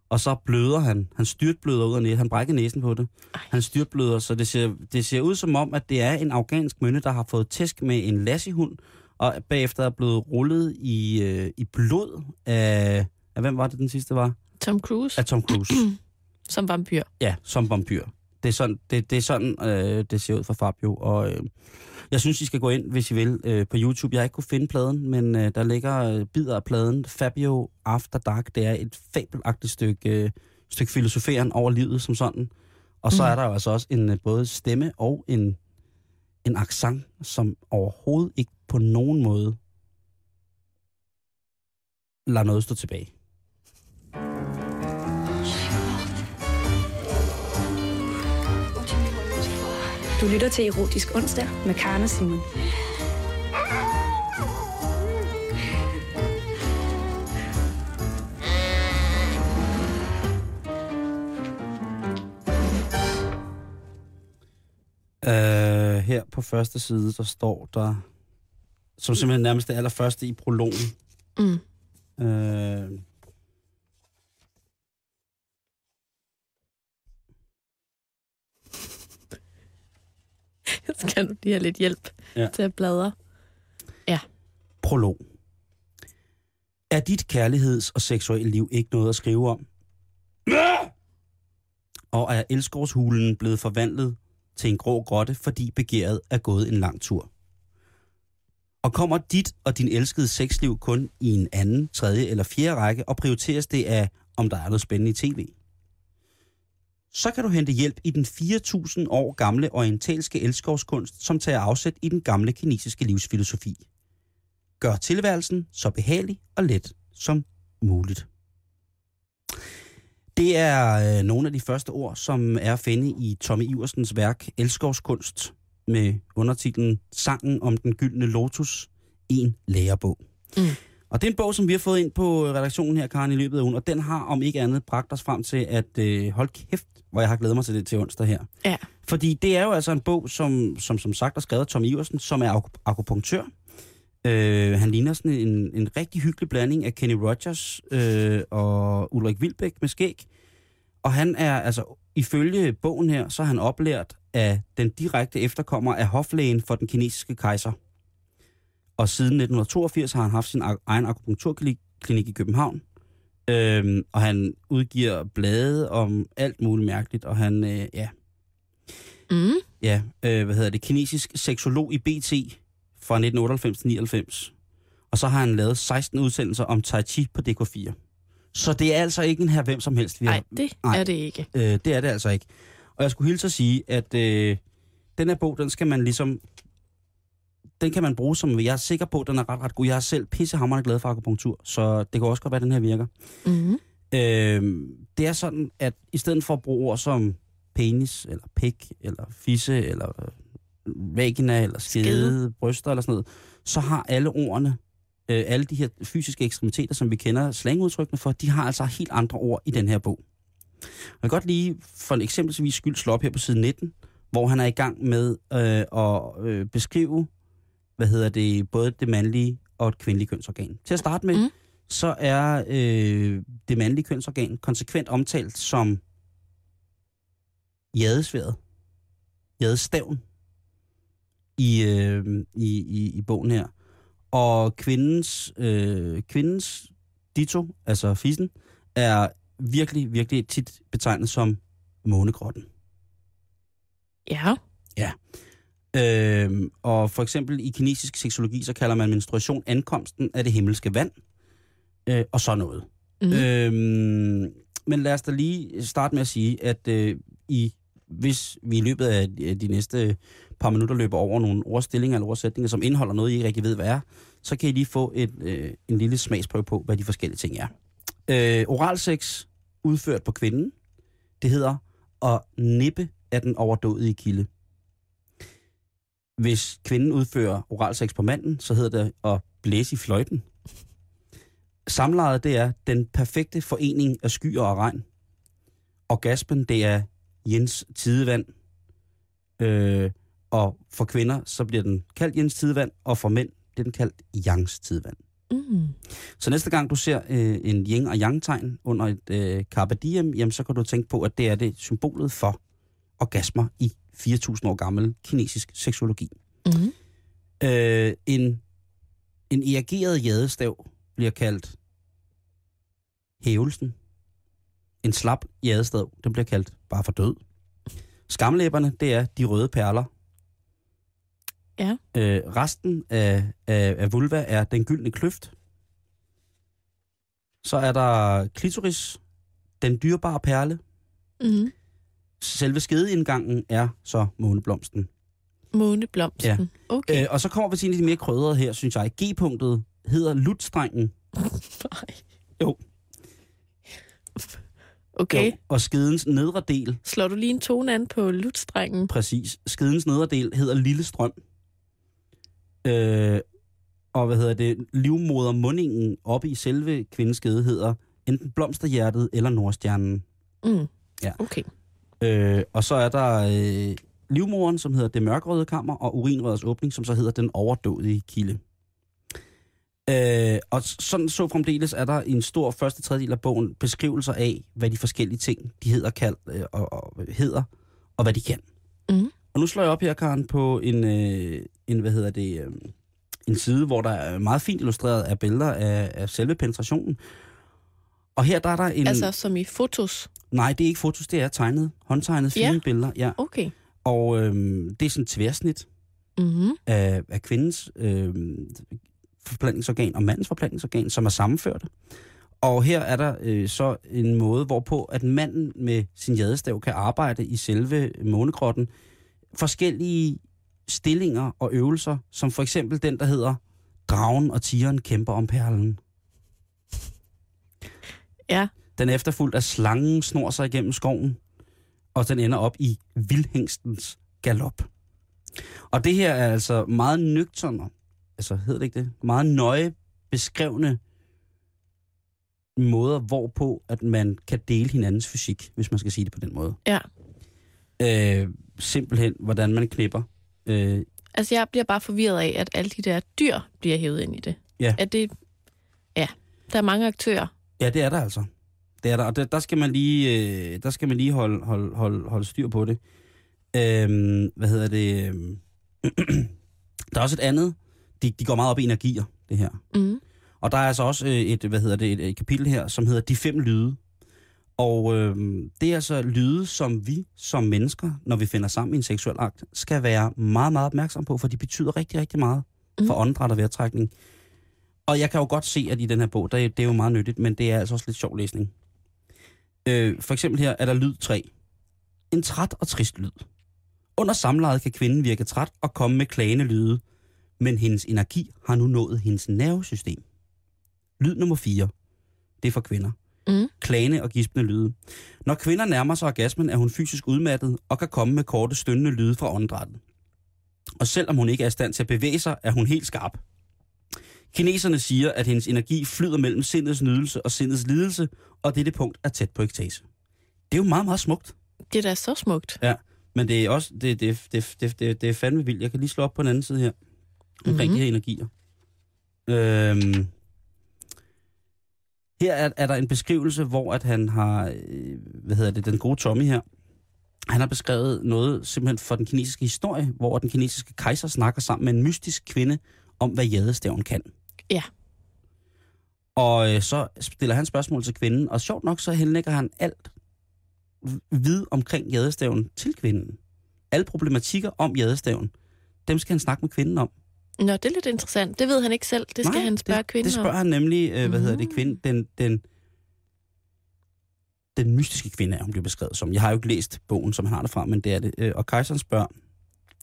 Og så bløder han. Han styrtbløder ud af næsen. Han brækker næsen på det. Han styrtbløder, så det ser, det ser ud som om, at det er en afghansk mønne, der har fået tæsk med en lassihund, og bagefter er blevet rullet i, øh, i blod af, af... Hvem var det, den sidste var? Tom Cruise Af Tom Cruise. *clears throat* som vampyr. Ja, som vampyr. Det er sådan, det, det, er sådan øh, det ser ud for Fabio. Og øh, jeg synes, I skal gå ind, hvis I vil, øh, på YouTube. Jeg har ikke kunne finde pladen, men øh, der ligger øh, bidder af pladen. Fabio After Dark, det er et fabelagtigt stykke, øh, stykke filosoferen over livet som sådan. Og så Mm. er der jo altså også en øh, både stemme og en, en accent, som overhovedet ikke på nogen måde lader noget stå tilbage. Du lytter til Erotisk Onsdag med Karen og Simon. Øh, her på første side, der står der, som simpelthen nærmest det allerførste i prologen. Mm. *laughs* Øh, Skal du lige have lidt hjælp Ja. til at bladre? prolog. Er dit kærligheds- og seksuelle liv ikke noget at skrive om? Og er elskovshulen blevet forvandlet til en grå grotte, fordi begæret er gået en lang tur? Og kommer dit og din elskede sexliv kun i en anden, tredje eller fjerde række, og prioriteres det af, om der er noget spændende i tv? Så kan du hente hjælp i den 4.000 år gamle orientalske elskovskunst, som tager afsæt i den gamle kinesiske livsfilosofi. Gør tilværelsen så behagelig og let som muligt. Det er øh, nogle af de første ord, som er at finde i Tommy Iversens værk Elskovskunst med undertitlen Sangen om den gyldne lotus, en lærebog. Mm. Og det er en bog, som vi har fået ind på redaktionen her, Karen, i løbet af ugen, og den har om ikke andet bragt os frem til, at øh, hold kæft, hvor jeg har glædet mig til det til onsdag her. Ja. Fordi det er jo altså en bog, som som, som sagt er skrevet af Tom Iversen, som er ak- akupunktør. Øh, han ligner sådan en, en rigtig hyggelig blanding af Kenny Rogers øh, og Ulrik Vilbæk med skæg. Og han er, altså ifølge bogen her, så er han oplært af den direkte efterkommer af hoflægen for den kinesiske kejser. Og siden 1982 har han haft sin egen akupunkturklinik klinik i København. Øhm, og han udgiver blade om alt muligt mærkeligt, og han, øh, ja, Mm. ja, øh, hvad hedder det, kinesisk seksolog i BT fra 1998 til 99. Og så har han lavet 16 udsendelser om Tai Chi på DK4. Så det er altså ikke en her hvem som helst. Vi har, Nej, det Nej. er det ikke. øh, det er det altså ikke. Og jeg skulle hilse at sige, at øh, den her bog, den skal man ligesom... Den kan man bruge som... Jeg er sikker på, at den er ret, ret god. Jeg er selv pissehammerende glad for akupunktur, så det kan også godt være, at den her virker. Mm. Øh, det er sådan, at i stedet for at bruge ord som penis, eller pik, eller fisse, eller øh, vagina, eller skede, Skede. bryster, eller sådan noget, så har alle ordene, øh, alle de her fysiske ekstremiteter, som vi kender slangudtrykkene for, de har altså helt andre ord i den her bog. Jeg vil godt lige for en eksempelvis skyld slå op her på side 19, hvor han er i gang med øh, at øh, beskrive, hvad hedder det, både det mandlige og et kvindelige kønsorgan. Til at starte med, Mm. så er øh, det mandlige kønsorgan konsekvent omtalt som jadesværet, jadestaven i, øh, i, i, i bogen her. Og kvindens, øh, kvindens dito, altså fissen, er virkelig, virkelig tit betegnet som månegrotten. Ja. Øh, og for eksempel i kinesisk seksologi, så kalder man menstruation ankomsten af det himmelske vand, øh, og så noget. Mm. Øhm, men lad os da lige starte med at sige, at øh, i, hvis vi i løbet af de, næste par minutter løber over nogle ordstillinger eller ordsætninger, som indeholder noget, I ikke rigtig ved, hvad er, så kan I lige få et, øh, en lille smagsprøve på, hvad de forskellige ting er. Øh, oralsex udført på kvinden Det hedder at nippe af den overdådige kilde. Hvis kvinden udfører oralsex på manden, så hedder det at blæse i fløjten. Samlejet, det er den perfekte forening af skyer og regn. Orgasmen, det er Jens Tidevand. Øh, og for kvinder, så bliver den kaldt Jens Tidevand, og for mænd bliver den kaldt Yangs Tidevand. Mm. Så næste gang du ser øh, en yin og yang tegn under et øh, carpe diem, jamen, så kan du tænke på, at det er det symbolet for orgasmer i 4.000 år gammel kinesisk seksologi. Mm. Øh, en, en erigeret jadestav bliver kaldt hævelsen. En slap jadestav, den bliver kaldt bare for død. Skamlæberne, det er de røde perler. Ja. Øh, resten af, af, af vulva er den gyldne kløft. Så er der klitoris, den dyrebare perle. Mm. Selve skedeindgangen er så måneblomsten. Måneblomsten. Ja. Okay. Øh, og så kommer vi til en af de mere krydrede her, synes jeg. G-punktet hedder lutstrengen. Nej. Jo. Okay. Jo, og skedens nedre del, Slår du lige en tone an på lutstrengen? præcis, skedens nedre del hedder lille strøm. Øh, og hvad hedder det, livmodermundingen oppe i selve kvindens skede hedder enten blomsterhjertet eller nordstjernen. Mm. Ja. Okay. Øh, og så er der øh, livmoderen, som hedder det mørkrøde kammer, og urinrørets åbning, som så hedder den overdådige kilde. Øh, og sådan så fremdeles er der i en stor første tredjedel af bogen beskrivelser af, hvad de forskellige ting, de hedder, kald, øh, og, og, hedder, og hvad de kan. Mhm. Og nu slår jeg op her, Karen, på en, øh, en hvad hedder det, øh, en side, hvor der er meget fint illustreret af billeder af, af selve penetrationen. Og her der er der en... Altså som i fotos? Nej, det er ikke fotos, det er tegnet. Håndtegnet, fine Ja. billeder, ja. Okay. Og øhm, det er sådan et tværsnit Mm-hmm. af, af kvindens øhm, forplantningsorgan og mandens forplantningsorgan, som er sammenført. Og her er der øh, så en måde, hvorpå at manden med sin jadestav kan arbejde i selve månegrotten. Forskellige stillinger og øvelser, som for eksempel den, der hedder Dragen og tigeren kæmper om perlen. Ja. Den er efterfulgt af slangen snor sig igennem skoven, og den ender op i vildhængstens galop. Og det her er altså meget nøgterne, altså hedder det ikke det? Meget nøje beskrevne måder, hvorpå at man kan dele hinandens fysik, hvis man skal sige det på den måde. Ja. Øh, simpelthen, hvordan man knipper. Øh, Altså jeg bliver bare forvirret af, at alle de der dyr bliver hævet ind i det. Ja. At det... Ja. Der er mange aktører. Ja, det er der altså. Det er der, og der, der skal man lige, øh, der skal man lige holde, holde, holde, holde styr på det. Øh, hvad hedder det? øhm, *clears throat* der er også et andet. De, de går meget op i energier, det her. Mm. Og der er altså også øh, et, hvad hedder det, et, et kapitel her, som hedder De fem lyde. Og øh, det er altså lyde, som vi som mennesker, når vi finder sammen i en seksuel akt, skal være meget, meget opmærksom på, for de betyder rigtig, rigtig meget for åndedræt og vejrtrækning. Og jeg kan jo godt se, at i den her bog, der, er- det er jo meget nyttigt, men det er altså også lidt sjov læsning. Øh, for eksempel her er der lyd 3. En træt og trist lyd. Under samlejet kan kvinden virke træt og komme med klagende lyde, men hendes energi har nu nået hendes nervesystem. Lyd nummer 4. Det er for kvinder. Mm. Klagende og gispende lyde. Når kvinder nærmer sig orgasmen, er hun fysisk udmattet og kan komme med korte stønnende lyde fra åndedrættet. Og selvom hun ikke er i stand til at bevæge sig, er hun helt skarp. Kineserne siger, at hendes energi flyder mellem sindets nydelse og sindets lidelse, og dette punkt er tæt på ekstase. Det er jo meget, meget smukt. Det er da så smukt. Ja, men det er også det, det, det, det, det, det er fandme vildt. Jeg kan lige slå op på den anden side her, omkring Mhm. mm-hmm. de her energier. Øhm, her er, er der en beskrivelse, hvor at han har, øh, hvad hedder det, den gode Tommy her, han har beskrevet noget simpelthen for den kinesiske historie, hvor den kinesiske kejser snakker sammen med en mystisk kvinde om, hvad jadestaven kan. Ja. Og øh, så stiller han spørgsmål til kvinden, og sjovt nok så henlægger han alt vid omkring jadestaven til kvinden. Alle problematikker om jadestaven, dem skal han snakke med kvinden om. Nå, det er lidt interessant. Det ved han ikke selv. Det skal Nej, han spørge det, kvinden Det spørger om. han nemlig, øh, hvad hedder det, Mm. kvinden, den, den, den mystiske kvinde er hun bliver beskrevet som. Jeg har jo ikke læst bogen, som han har det fra, men det er det. Øh, Og kejseren spørger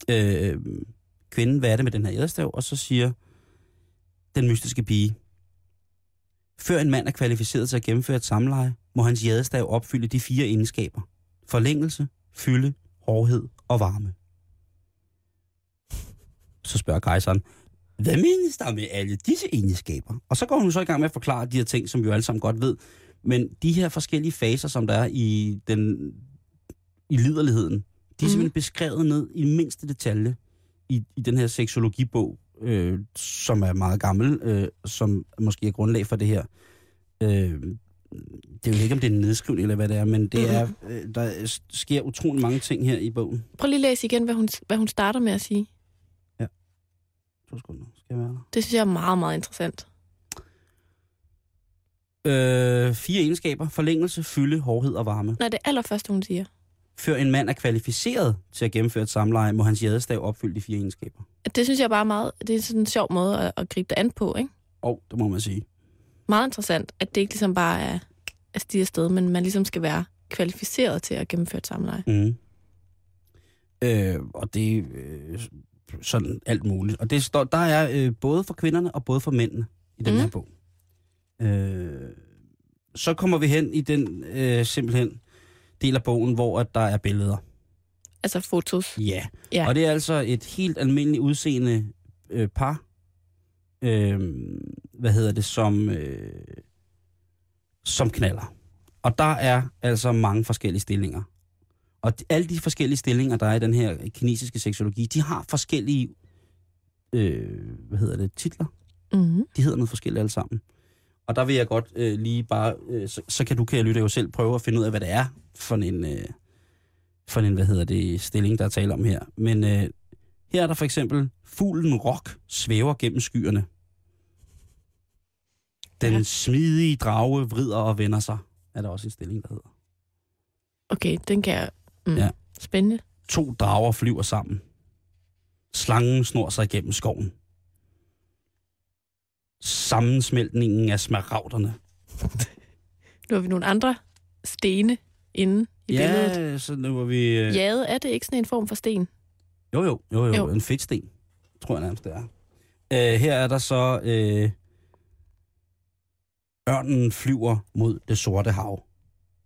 øh, kvinden, hvad er det med den her jadestav? Og så siger den mystiske pige, før en mand er kvalificeret til at gennemføre et samleje, må hans jadestav opfylde de fire egenskaber. forlængelse, fylde, hårdhed og varme. Så spørger kejseren, hvad menes der med alle disse egenskaber? Og så går hun så i gang med at forklare de her ting, som vi jo alle sammen godt ved. Men de her forskellige faser, som der er i, den, i liderligheden, de er Mhm. simpelthen beskrevet ned i mindste detalje i, i den her seksologibog, øh, som er meget gammel, øh, som måske er grundlag for det her. Øh, det er jo ikke, om det er en nedskrivning eller hvad det er, men det er, øh, der sker utrolig mange ting her i bogen. Prøv lige at læse igen, hvad hun, hvad hun starter med at sige. To sekunder, skal jeg være der? Det synes jeg er meget, meget interessant. Øh, fire egenskaber. Forlængelse, fylde, hårdhed og varme. Nej, det allerførste, hun siger. Før en mand er kvalificeret til at gennemføre et samleje, må hans jadestav opfylde de fire egenskaber. Det synes jeg bare er meget... Det er sådan en sjov måde at, at gribe det an på, ikke? Og det må man sige. Meget interessant, at det ikke ligesom bare er at stige afsted, men man ligesom skal være kvalificeret til at gennemføre et samleje. Mm. Øh, og det er øh, sådan alt muligt. Og det står, der er øh, både for kvinderne og både for mændene i den Mm. her bog. Øh, så kommer vi hen i den øh, simpelthen del af bogen, hvor at der er billeder. Altså fotos. Ja. Ja. Og det er altså et helt almindeligt udseende øh, par. Øh, hvad hedder det, som, øh, som knaller. Og der er altså mange forskellige stillinger. Og de, alle de forskellige stillinger, der er i den her kinesiske seksologi, de har forskellige, øh, hvad hedder det, titler. Mm-hmm. De hedder noget forskelligt alle sammen. Og der vil jeg godt øh, lige bare, øh, så, så kan du, kan jeg lytte jo selv, prøve at finde ud af, hvad det er for en, øh, for en hvad hedder det, stilling, der er tale om her. Men øh, her er der for eksempel, fuglen rock svæver gennem skyerne. Den Ja. smidige drage vrider og vender sig, er der også en stilling, der hedder. Okay, den kan jeg... Mm. Ja. Spændende. To drager flyver sammen. Slangen snor sig igennem skoven. Sammensmeltningen af smaragderne. Nu har vi nogle andre stene inde i billedet. Ja, så nu var vi... Øh... Jade, er det ikke sådan en form for sten? Jo, jo, jo, jo, Jo. en fedtsten, tror jeg nærmest det er. Øh, her er der så... Øh... Ørnen flyver mod det sorte hav.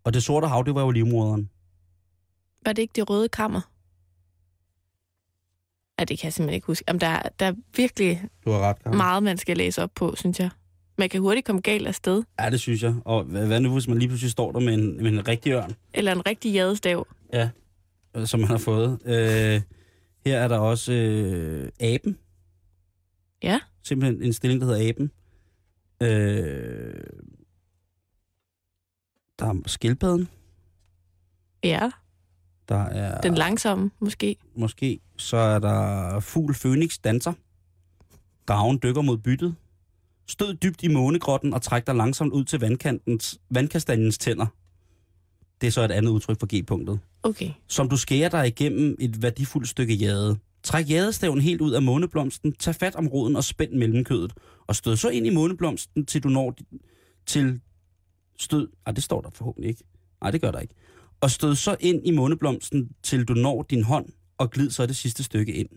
Og det sorte hav, det var jo livmoderen. Var det ikke det røde kammer? Ja, det kan jeg simpelthen ikke huske. Jamen, der, er- der er virkelig Du har ret, Karen. meget, man skal læse op på, synes jeg. Man kan hurtigt komme galt af sted. Ja, det synes jeg. Og hvad, nu, hvis man lige pludselig står der med en, med en rigtig ørn? Eller en rigtig jadestav. Ja, øh, som man har fået. Øh, her er der også øh, aben. Ja. Simpelthen en stilling, der hedder aben. Øh, der er skildpadden. Ja, Der er den langsomme måske. måske. Så er der fugl Phoenix danser. Dragen dykker mod byttet. Stød dybt i månegrotten og træk dig langsomt ud til vandkantens, vandkastanjens tænder. Det er så et andet udtryk for G-punktet. Okay. som du skærer dig igennem et værdifuldt stykke jade. Træk jadestaven helt ud af måneblomsten, tag fat om roden og spænd mellemkødet, og stød så ind i måneblomsten, til du når til stød... Ah, det står der forhåbentlig ikke. Nej, det gør der ikke. Og stød så ind i måneblomsten, til du når din hånd, og glid så det sidste stykke ind.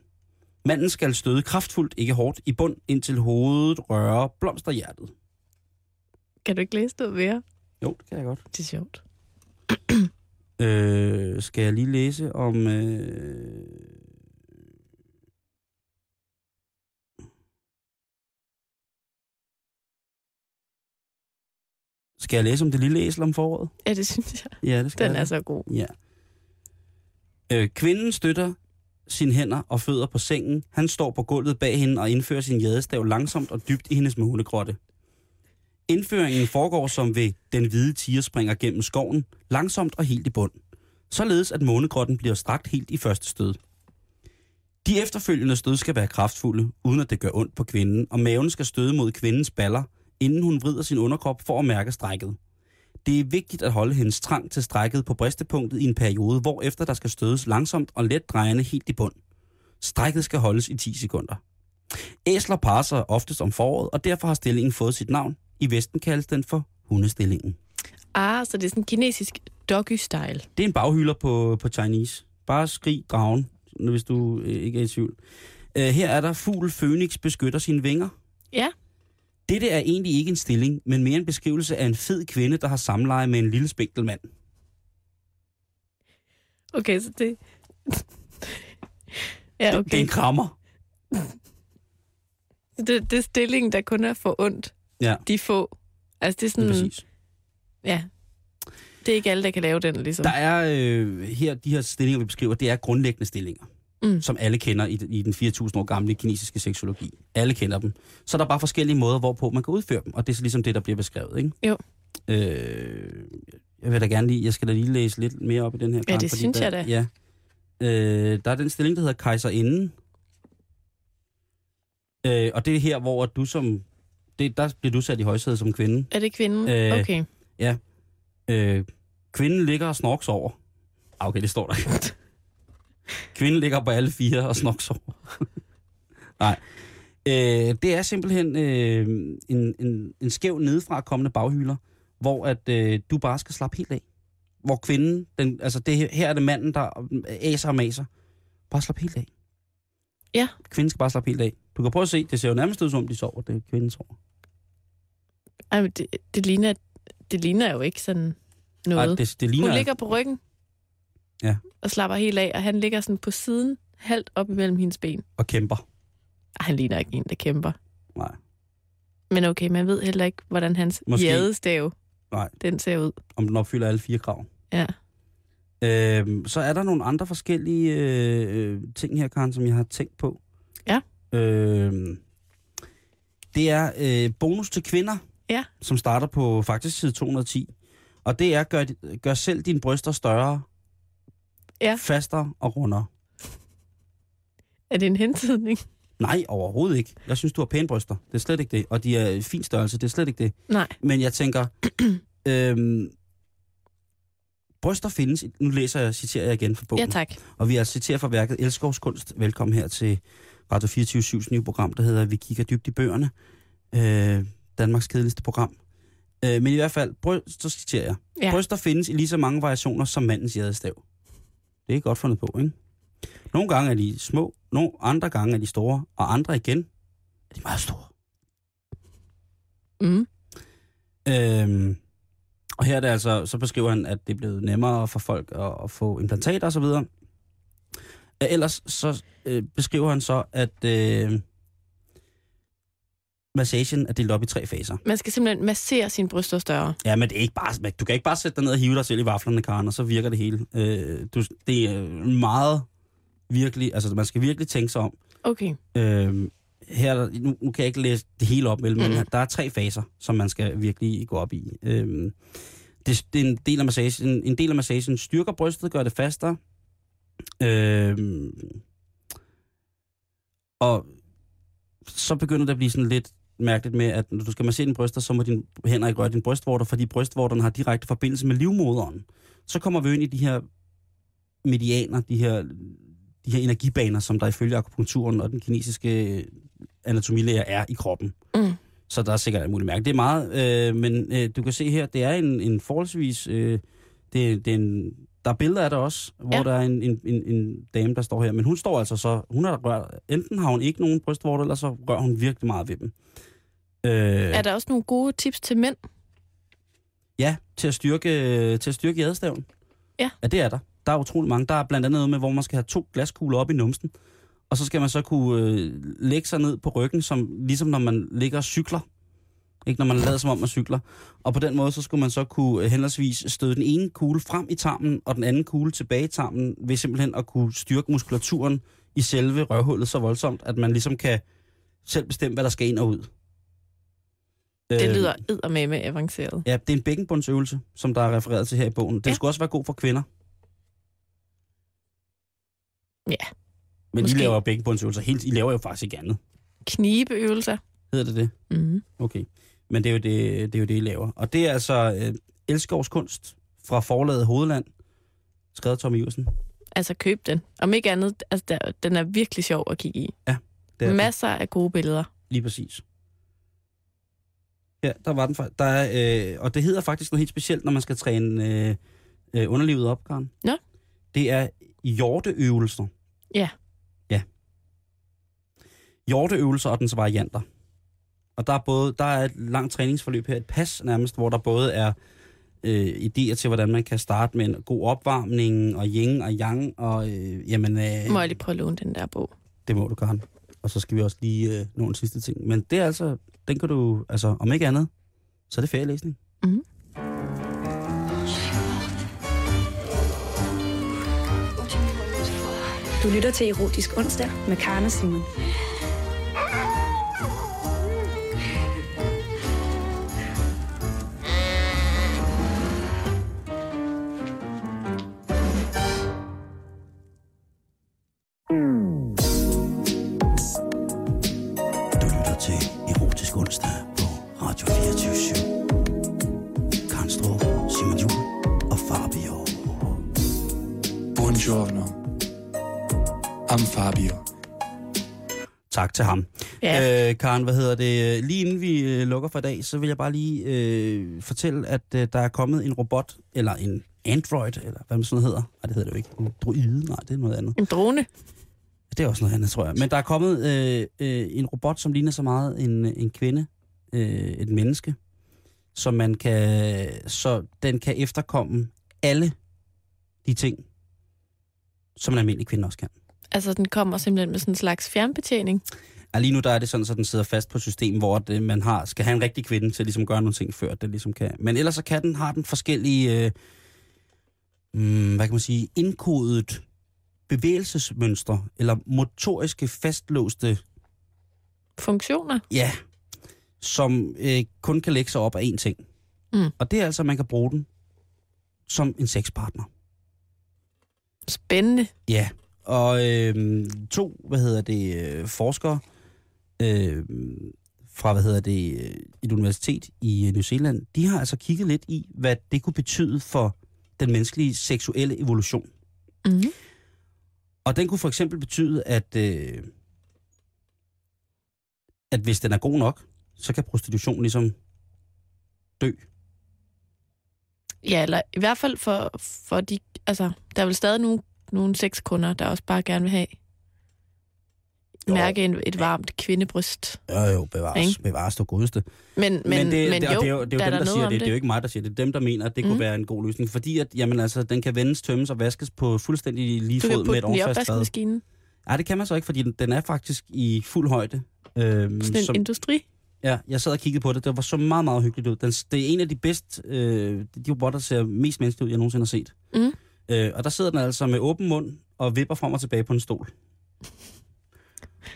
Manden skal støde kraftfuldt, ikke hårdt, i bund, indtil hovedet rører blomsterhjertet. Kan du ikke læse noget mere? Jo, det kan jeg godt. Det er sjovt. *clears throat* Øh, skal jeg lige læse om... Øh... Skal jeg læse om det lille æsel om foråret? Ja, det synes jeg. Ja, det skal Den jeg. er så god. Ja. Øh, kvinden støtter sine hænder og fødder på sengen. Han står på gulvet bag hende og indfører sin jadestav langsomt og dybt i hendes månegrotte. Indføringen foregår som ved den hvide tiger springer gennem skoven, langsomt og helt i bund. Således at månegrotten bliver strakt helt i første stød. De efterfølgende stød skal være kraftfulde, uden at det gør ondt på kvinden, og maven skal støde mod kvindens baller, inden hun vrider sin underkrop for at mærke strækket. Det er vigtigt at holde hendes trang til strækket på bristepunktet i en periode, hvor efter der skal stødes langsomt og let drejende helt i bund. Strækket skal holdes i 10 sekunder. Æsler parer sig oftest om foråret, og derfor har stillingen fået sit navn. I Vesten kaldes den for hundestillingen. Ah, så det er sådan en kinesisk doggy-style. Det er en baghylder på, på Chinese. Bare skrig dragen, hvis du øh, ikke er i tvivl. Øh, her er der fugl Phoenix beskytter sine vinger. Ja. Dette er egentlig ikke en stilling, men mere en beskrivelse af en fed kvinde, der har samleje med en lille spinkel mand. Okay, så det... *laughs* ja, Det, det er okay. en krammer. Det, det er stillingen, der kun er for ondt. Ja. De få. Altså, det er sådan... præcis. Ja. Det er ikke alle, der kan lave den, ligesom. Der er øh, her, de her stillinger, vi beskriver, det er grundlæggende stillinger, Mm. som alle kender i, i den 4.000 år gamle kinesiske seksologi. Alle kender dem. Så er der bare forskellige måder, hvorpå man kan udføre dem, og det er så ligesom det, der bliver beskrevet, ikke? Jo. Øh, jeg vil da gerne lige, jeg skal da lige læse lidt mere op i den her. Ja, Karen, det synes der, jeg da. Ja. Øh, der er den stilling, der hedder kejserinden. Øh, og det er her, hvor du som... Det, der bliver du sat i højsædet som kvinde. Er det kvinden? Øh, okay. Øh, kvinden ligger og snorks over. Ah, okay, det står der. Kvinden ligger på alle fire og snorks over. *laughs* Nej. Øh, det er simpelthen øh, en, en, en skæv nedefra kommende baghylder, hvor at øh, du bare skal slappe helt af. Hvor kvinden, den, altså det, her- her er det manden, der aser og maser. Bare slap helt af. Ja. Kvinden skal bare slappe helt af. Du kan prøve at se, det ser jo nærmest ud som om, de sover. Det er kvinden sover. Ej, men det, det, ligner, det ligner jo ikke sådan noget. Ej, det, det ligner... Hun ligger på ryggen. Ja. Og slapper helt af, og han ligger sådan på siden, halvt op imellem hendes ben. Og kæmper. Ej, han ligner ikke en, der kæmper. Nej. Men okay, man ved heller ikke, hvordan hans Måske. jadestav, Nej. den ser ud. Om den opfylder alle fire krav. Ja. Øhm, så er der nogle andre forskellige øh, øh, ting her, Karen, som jeg har tænkt på. Ja. Øhm, det er øh, bonus til kvinder, Ja. som starter på faktisk side 210. Og det er, gør, gør selv dine bryster større, Ja. fastere og rundere. Er det en hentydning? Nej, overhovedet ikke. Jeg synes, du har pæne bryster. Det er slet ikke det. Og de er fin størrelse. Det er slet ikke det. Nej. Men jeg tænker, *clears throat* øhm, bryster findes, nu læser jeg, citerer jeg igen fra bogen. Ja, tak. Og vi er citeret fra værket Elskovs Kunst. Velkommen her til Radio 24 nye program, der hedder Vi kigger dybt i bøgerne. Øh, Danmarks kedeligste program. Øh, men i hvert fald, bryst, så citerer jeg. Ja. Bryster findes i lige så mange variationer som mandens jadestav. Det er godt fundet på, ikke? Nogle gange er de små, nogle andre gange er de store, og andre igen er de meget store. Mm. Øhm, og her er det altså, så beskriver han, at det er blevet nemmere for folk at, at få implantater osv. Øh, Ellers så øh, beskriver han så, at øh, massagen er delt op i tre faser. Man skal simpelthen massere sine bryster større. Ja, men det er ikke bare, du kan ikke bare sætte dig ned og hive dig selv i vaflerne, Karen, og så virker det hele. Øh, du, det er meget virkelig, altså man skal virkelig tænke sig om. Okay. Øh, her, er nu, nu kan jeg ikke læse det hele op, vel, men Mhm. der er tre faser, som man skal virkelig gå op i. Øh, det, det er en del af massagen. En del af massagen styrker brystet, gør det fastere. Øh, og så begynder det at blive sådan lidt mærkeligt med, at når du skal massere dine bryster, så må dine hænder ikke røre dine brystvorter, fordi brystvorterne har direkte forbindelse med livmoderen. Så kommer vi ind i de her medianer, de her, de her energibaner, som der ifølge akupunkturen og den kinesiske anatomilæger er i kroppen. Mm. Så der er sikkert alt muligt mærke. Det er meget, øh, men øh, du kan se her, det er en, en forholdsvis... Øh, det, det er en, der er billeder af det også, hvor Ja. der er en, en, en, en dame, der står her. Men hun står altså så... Hun har rørt... Enten har hun ikke nogen brystvorter, eller så rører hun virkelig meget ved dem. Øh, Er der også nogle gode tips til mænd? Ja, til at styrke, til at styrke jadestaven. Ja. Ja, det er der. Der er utrolig mange. Der er blandt andet noget med, hvor man skal have to glaskugler op i numsen. Og så skal man så kunne øh, lægge sig ned på ryggen, som, ligesom når man ligger og cykler. Ikke når man lader som om man cykler. Og på den måde, så skulle man så kunne øh, henholdsvis støde den ene kugle frem i tarmen, og den anden kugle tilbage i tarmen, ved simpelthen at kunne styrke muskulaturen i selve røvhullet så voldsomt, at man ligesom kan selv bestemme, hvad der skal ind og ud. Det Øh, lyder eddermame avanceret. Ja, det er en bækkenbundsøvelse, som der er refereret til her i bogen. Den Ja. skulle også være god for kvinder. Ja, Men måske. I laver bækkenbundsøvelser. Helt, I laver jo faktisk ikke andet. Knibeøvelser. Hedder det det? Mm. Okay. Men det er jo det, det, er jo det I laver. Og det er altså øh, Elskovs kunst fra forlaget Hovedland, skrevet Tommy Iversen. Altså køb den. Om ikke andet, altså, der, den er virkelig sjov at kigge i. Det er den. Masser af gode billeder. Lige præcis. Ja, der var den. Der er, øh, og det hedder faktisk noget helt specielt, når man skal træne øh, øh, underlivet op, Karen. Nå. Det er hjorteøvelser. Ja. Ja. Hjorteøvelser og dens varianter. Og der er både der er et langt træningsforløb her, et pas nærmest, hvor der både er øh, idéer til, hvordan man kan starte med en god opvarmning, og yin og yang, og øh, jamen... Øh, Må jeg lige prøve at låne den der bog? Det må du gerne. Og så skal vi også lige øh, nå en sidste ting. Men det er altså, den kan du, altså om ikke andet, så er det ferielæsning. Mhm. Du lytter til Erotisk Onsdag med Karen og Simon. Til ham. Ja. Øh, Karen, hvad hedder det? Lige inden vi øh, lukker for i dag, så vil jeg bare lige øh, fortælle, at øh, der er kommet en robot, eller en Android, eller hvad man sådan hedder. Nej, det hedder det jo ikke. En droide, nej, det er noget andet. En drone? Det er også noget andet, tror jeg. Men der er kommet øh, øh, en robot, som ligner så meget en, en kvinde, øh, et menneske, så man kan, så den kan efterkomme alle de ting, som en almindelig kvinde også kan. Altså, den kommer simpelthen med sådan en slags fjernbetjening. Og lige nu der er det sådan, at den sidder fast på et system, hvor det, man har, skal have en rigtig kvinde til at ligesom gøre nogle ting, før det ligesom kan. Men ellers så kan den, har den forskellige, øh, mm, hvad kan man sige, indkodet bevægelsesmønstre, eller motoriske fastlåste, Funktioner? ja, som øh, kun kan lægge sig op af én ting. Mm. Og det er altså, at man kan bruge den som en sexpartner. Spændende. Ja, og øh, to, hvad hedder det, øh, forskere øh, fra, hvad hedder det, øh, et universitet i øh, New Zealand, de har altså kigget lidt i, hvad det kunne betyde for den menneskelige seksuelle evolution. Mm-hmm. Og den kunne for eksempel betyde, at, øh, at hvis den er god nok, så kan prostitution ligesom dø. Ja, eller i hvert fald for, for de... Altså, der er vel stadig nogle, nogle sexkunder, der også bare gerne vil have Jo. mærke en, et varmt kvindebryst. Jo, jo, bevares, Ikke? bevares du godeste. Men, men, men, det, men det, jo, det er jo, det er der jo dem, da der siger om det. Det er jo ikke mig, der siger det. Det er dem, der mener, at det mm. Kunne være en god løsning. Fordi at, jamen, altså, den kan vendes, tømmes og vaskes på fuldstændig lige fod med et overfast opvaskemaskinen. Nej, det kan man så ikke, fordi den, den er faktisk i fuld højde. Øhm, Sådan en som, industri. ja, jeg sad og kiggede på det. Det var så meget, meget hyggeligt ud. Den, det er en af de bedste, øh, de robotter, der ser mest menneskelige ud, jeg nogensinde har set. Mm. Øh, og der sidder den altså med åben mund og vipper frem og tilbage på en stol.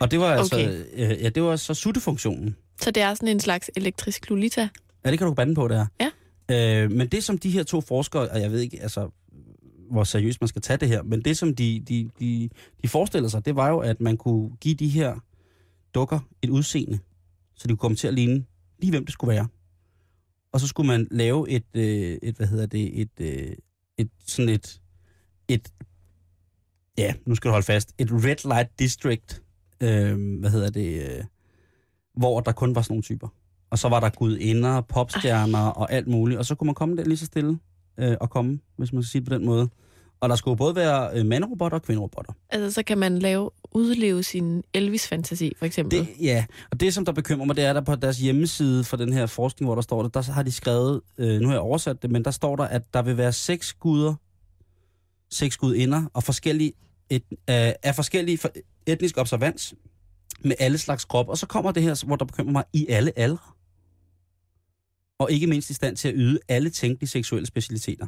Og det var altså, Okay. øh, ja, det var så suttefunktionen. Så det er sådan en slags elektrisk Lolita. Ja, det kan du bande på, det er. Ja. Øh, men det, som de her to forskere, og jeg ved ikke, altså, hvor seriøst man skal tage det her, men det, som de, de, de, de forestillede sig, det var jo, at man kunne give de her dukker et udseende, så de kunne komme til at ligne lige, hvem det skulle være. Og så skulle man lave et, øh, et hvad hedder det, et, øh, et sådan et, et, ja, nu skal du holde fast, et red light district, øh, hvad hedder det, øh, hvor der kun var sådan nogle typer. Og så var der gudinder, popstjerner og alt muligt. Og så kunne man komme der lige så stille øh, og komme, hvis man skal sige det på den måde. Og der skulle både være øh, mandrobotter og kvinderobotter. Altså, så kan man lave, udleve sin Elvis-fantasi, for eksempel. Det, ja, og det som der bekymrer mig, det er der på deres hjemmeside for den her forskning, hvor der står det, der har de skrevet, øh, nu har jeg oversat det, men der står der, at der vil være seks guder, seks gudinder, og forskellige, et, øh, af forskellige for, etnisk observans med alle slags krop. Og så kommer det her, hvor der bekymrer mig, i alle aldre. Og ikke mindst i stand til at yde alle tænkelige seksuelle specialiteter.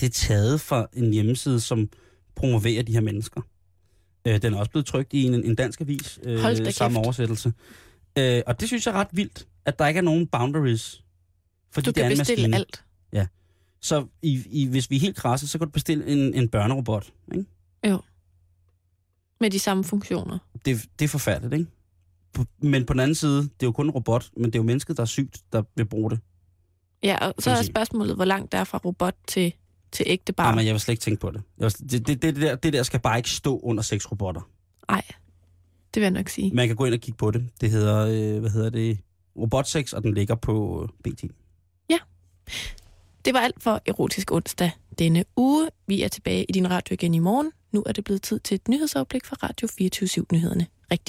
Det er taget fra en hjemmeside, som promoverer de her mennesker. Øh, den er også blevet trykt i en, en dansk avis, øh, samme kæft. oversættelse. Øh, og det synes jeg er ret vildt, at der ikke er nogen boundaries. Fordi du det er kan en bestille maskine. alt. Så i, i, hvis vi er helt krasse, så kan du bestille en, en børnerobot. Ikke? Med de samme funktioner. Det, det er forfærdeligt, ikke? Men på den anden side, det er jo kun en robot, men det er jo mennesket, der er sygt, der vil bruge det. Ja, og så Kan er spørgsmålet, hvor langt der er fra robot til, til ægte barn. Jamen, jeg vil slet ikke tænke på det. Jeg vil, det, det, det, der, det der skal bare ikke stå under seks robotter. Nej, det vil jeg nok sige. Man kan gå ind og kigge på det. Det hedder, øh, hvad hedder det, Robotsex, og den ligger på øh, BT. Det var alt for Erotisk Onsdag denne uge. Vi er tilbage i din radio igen i morgen. Nu er det blevet tid til et nyhedsoverblik fra Radio 24 nyhederne Rigtig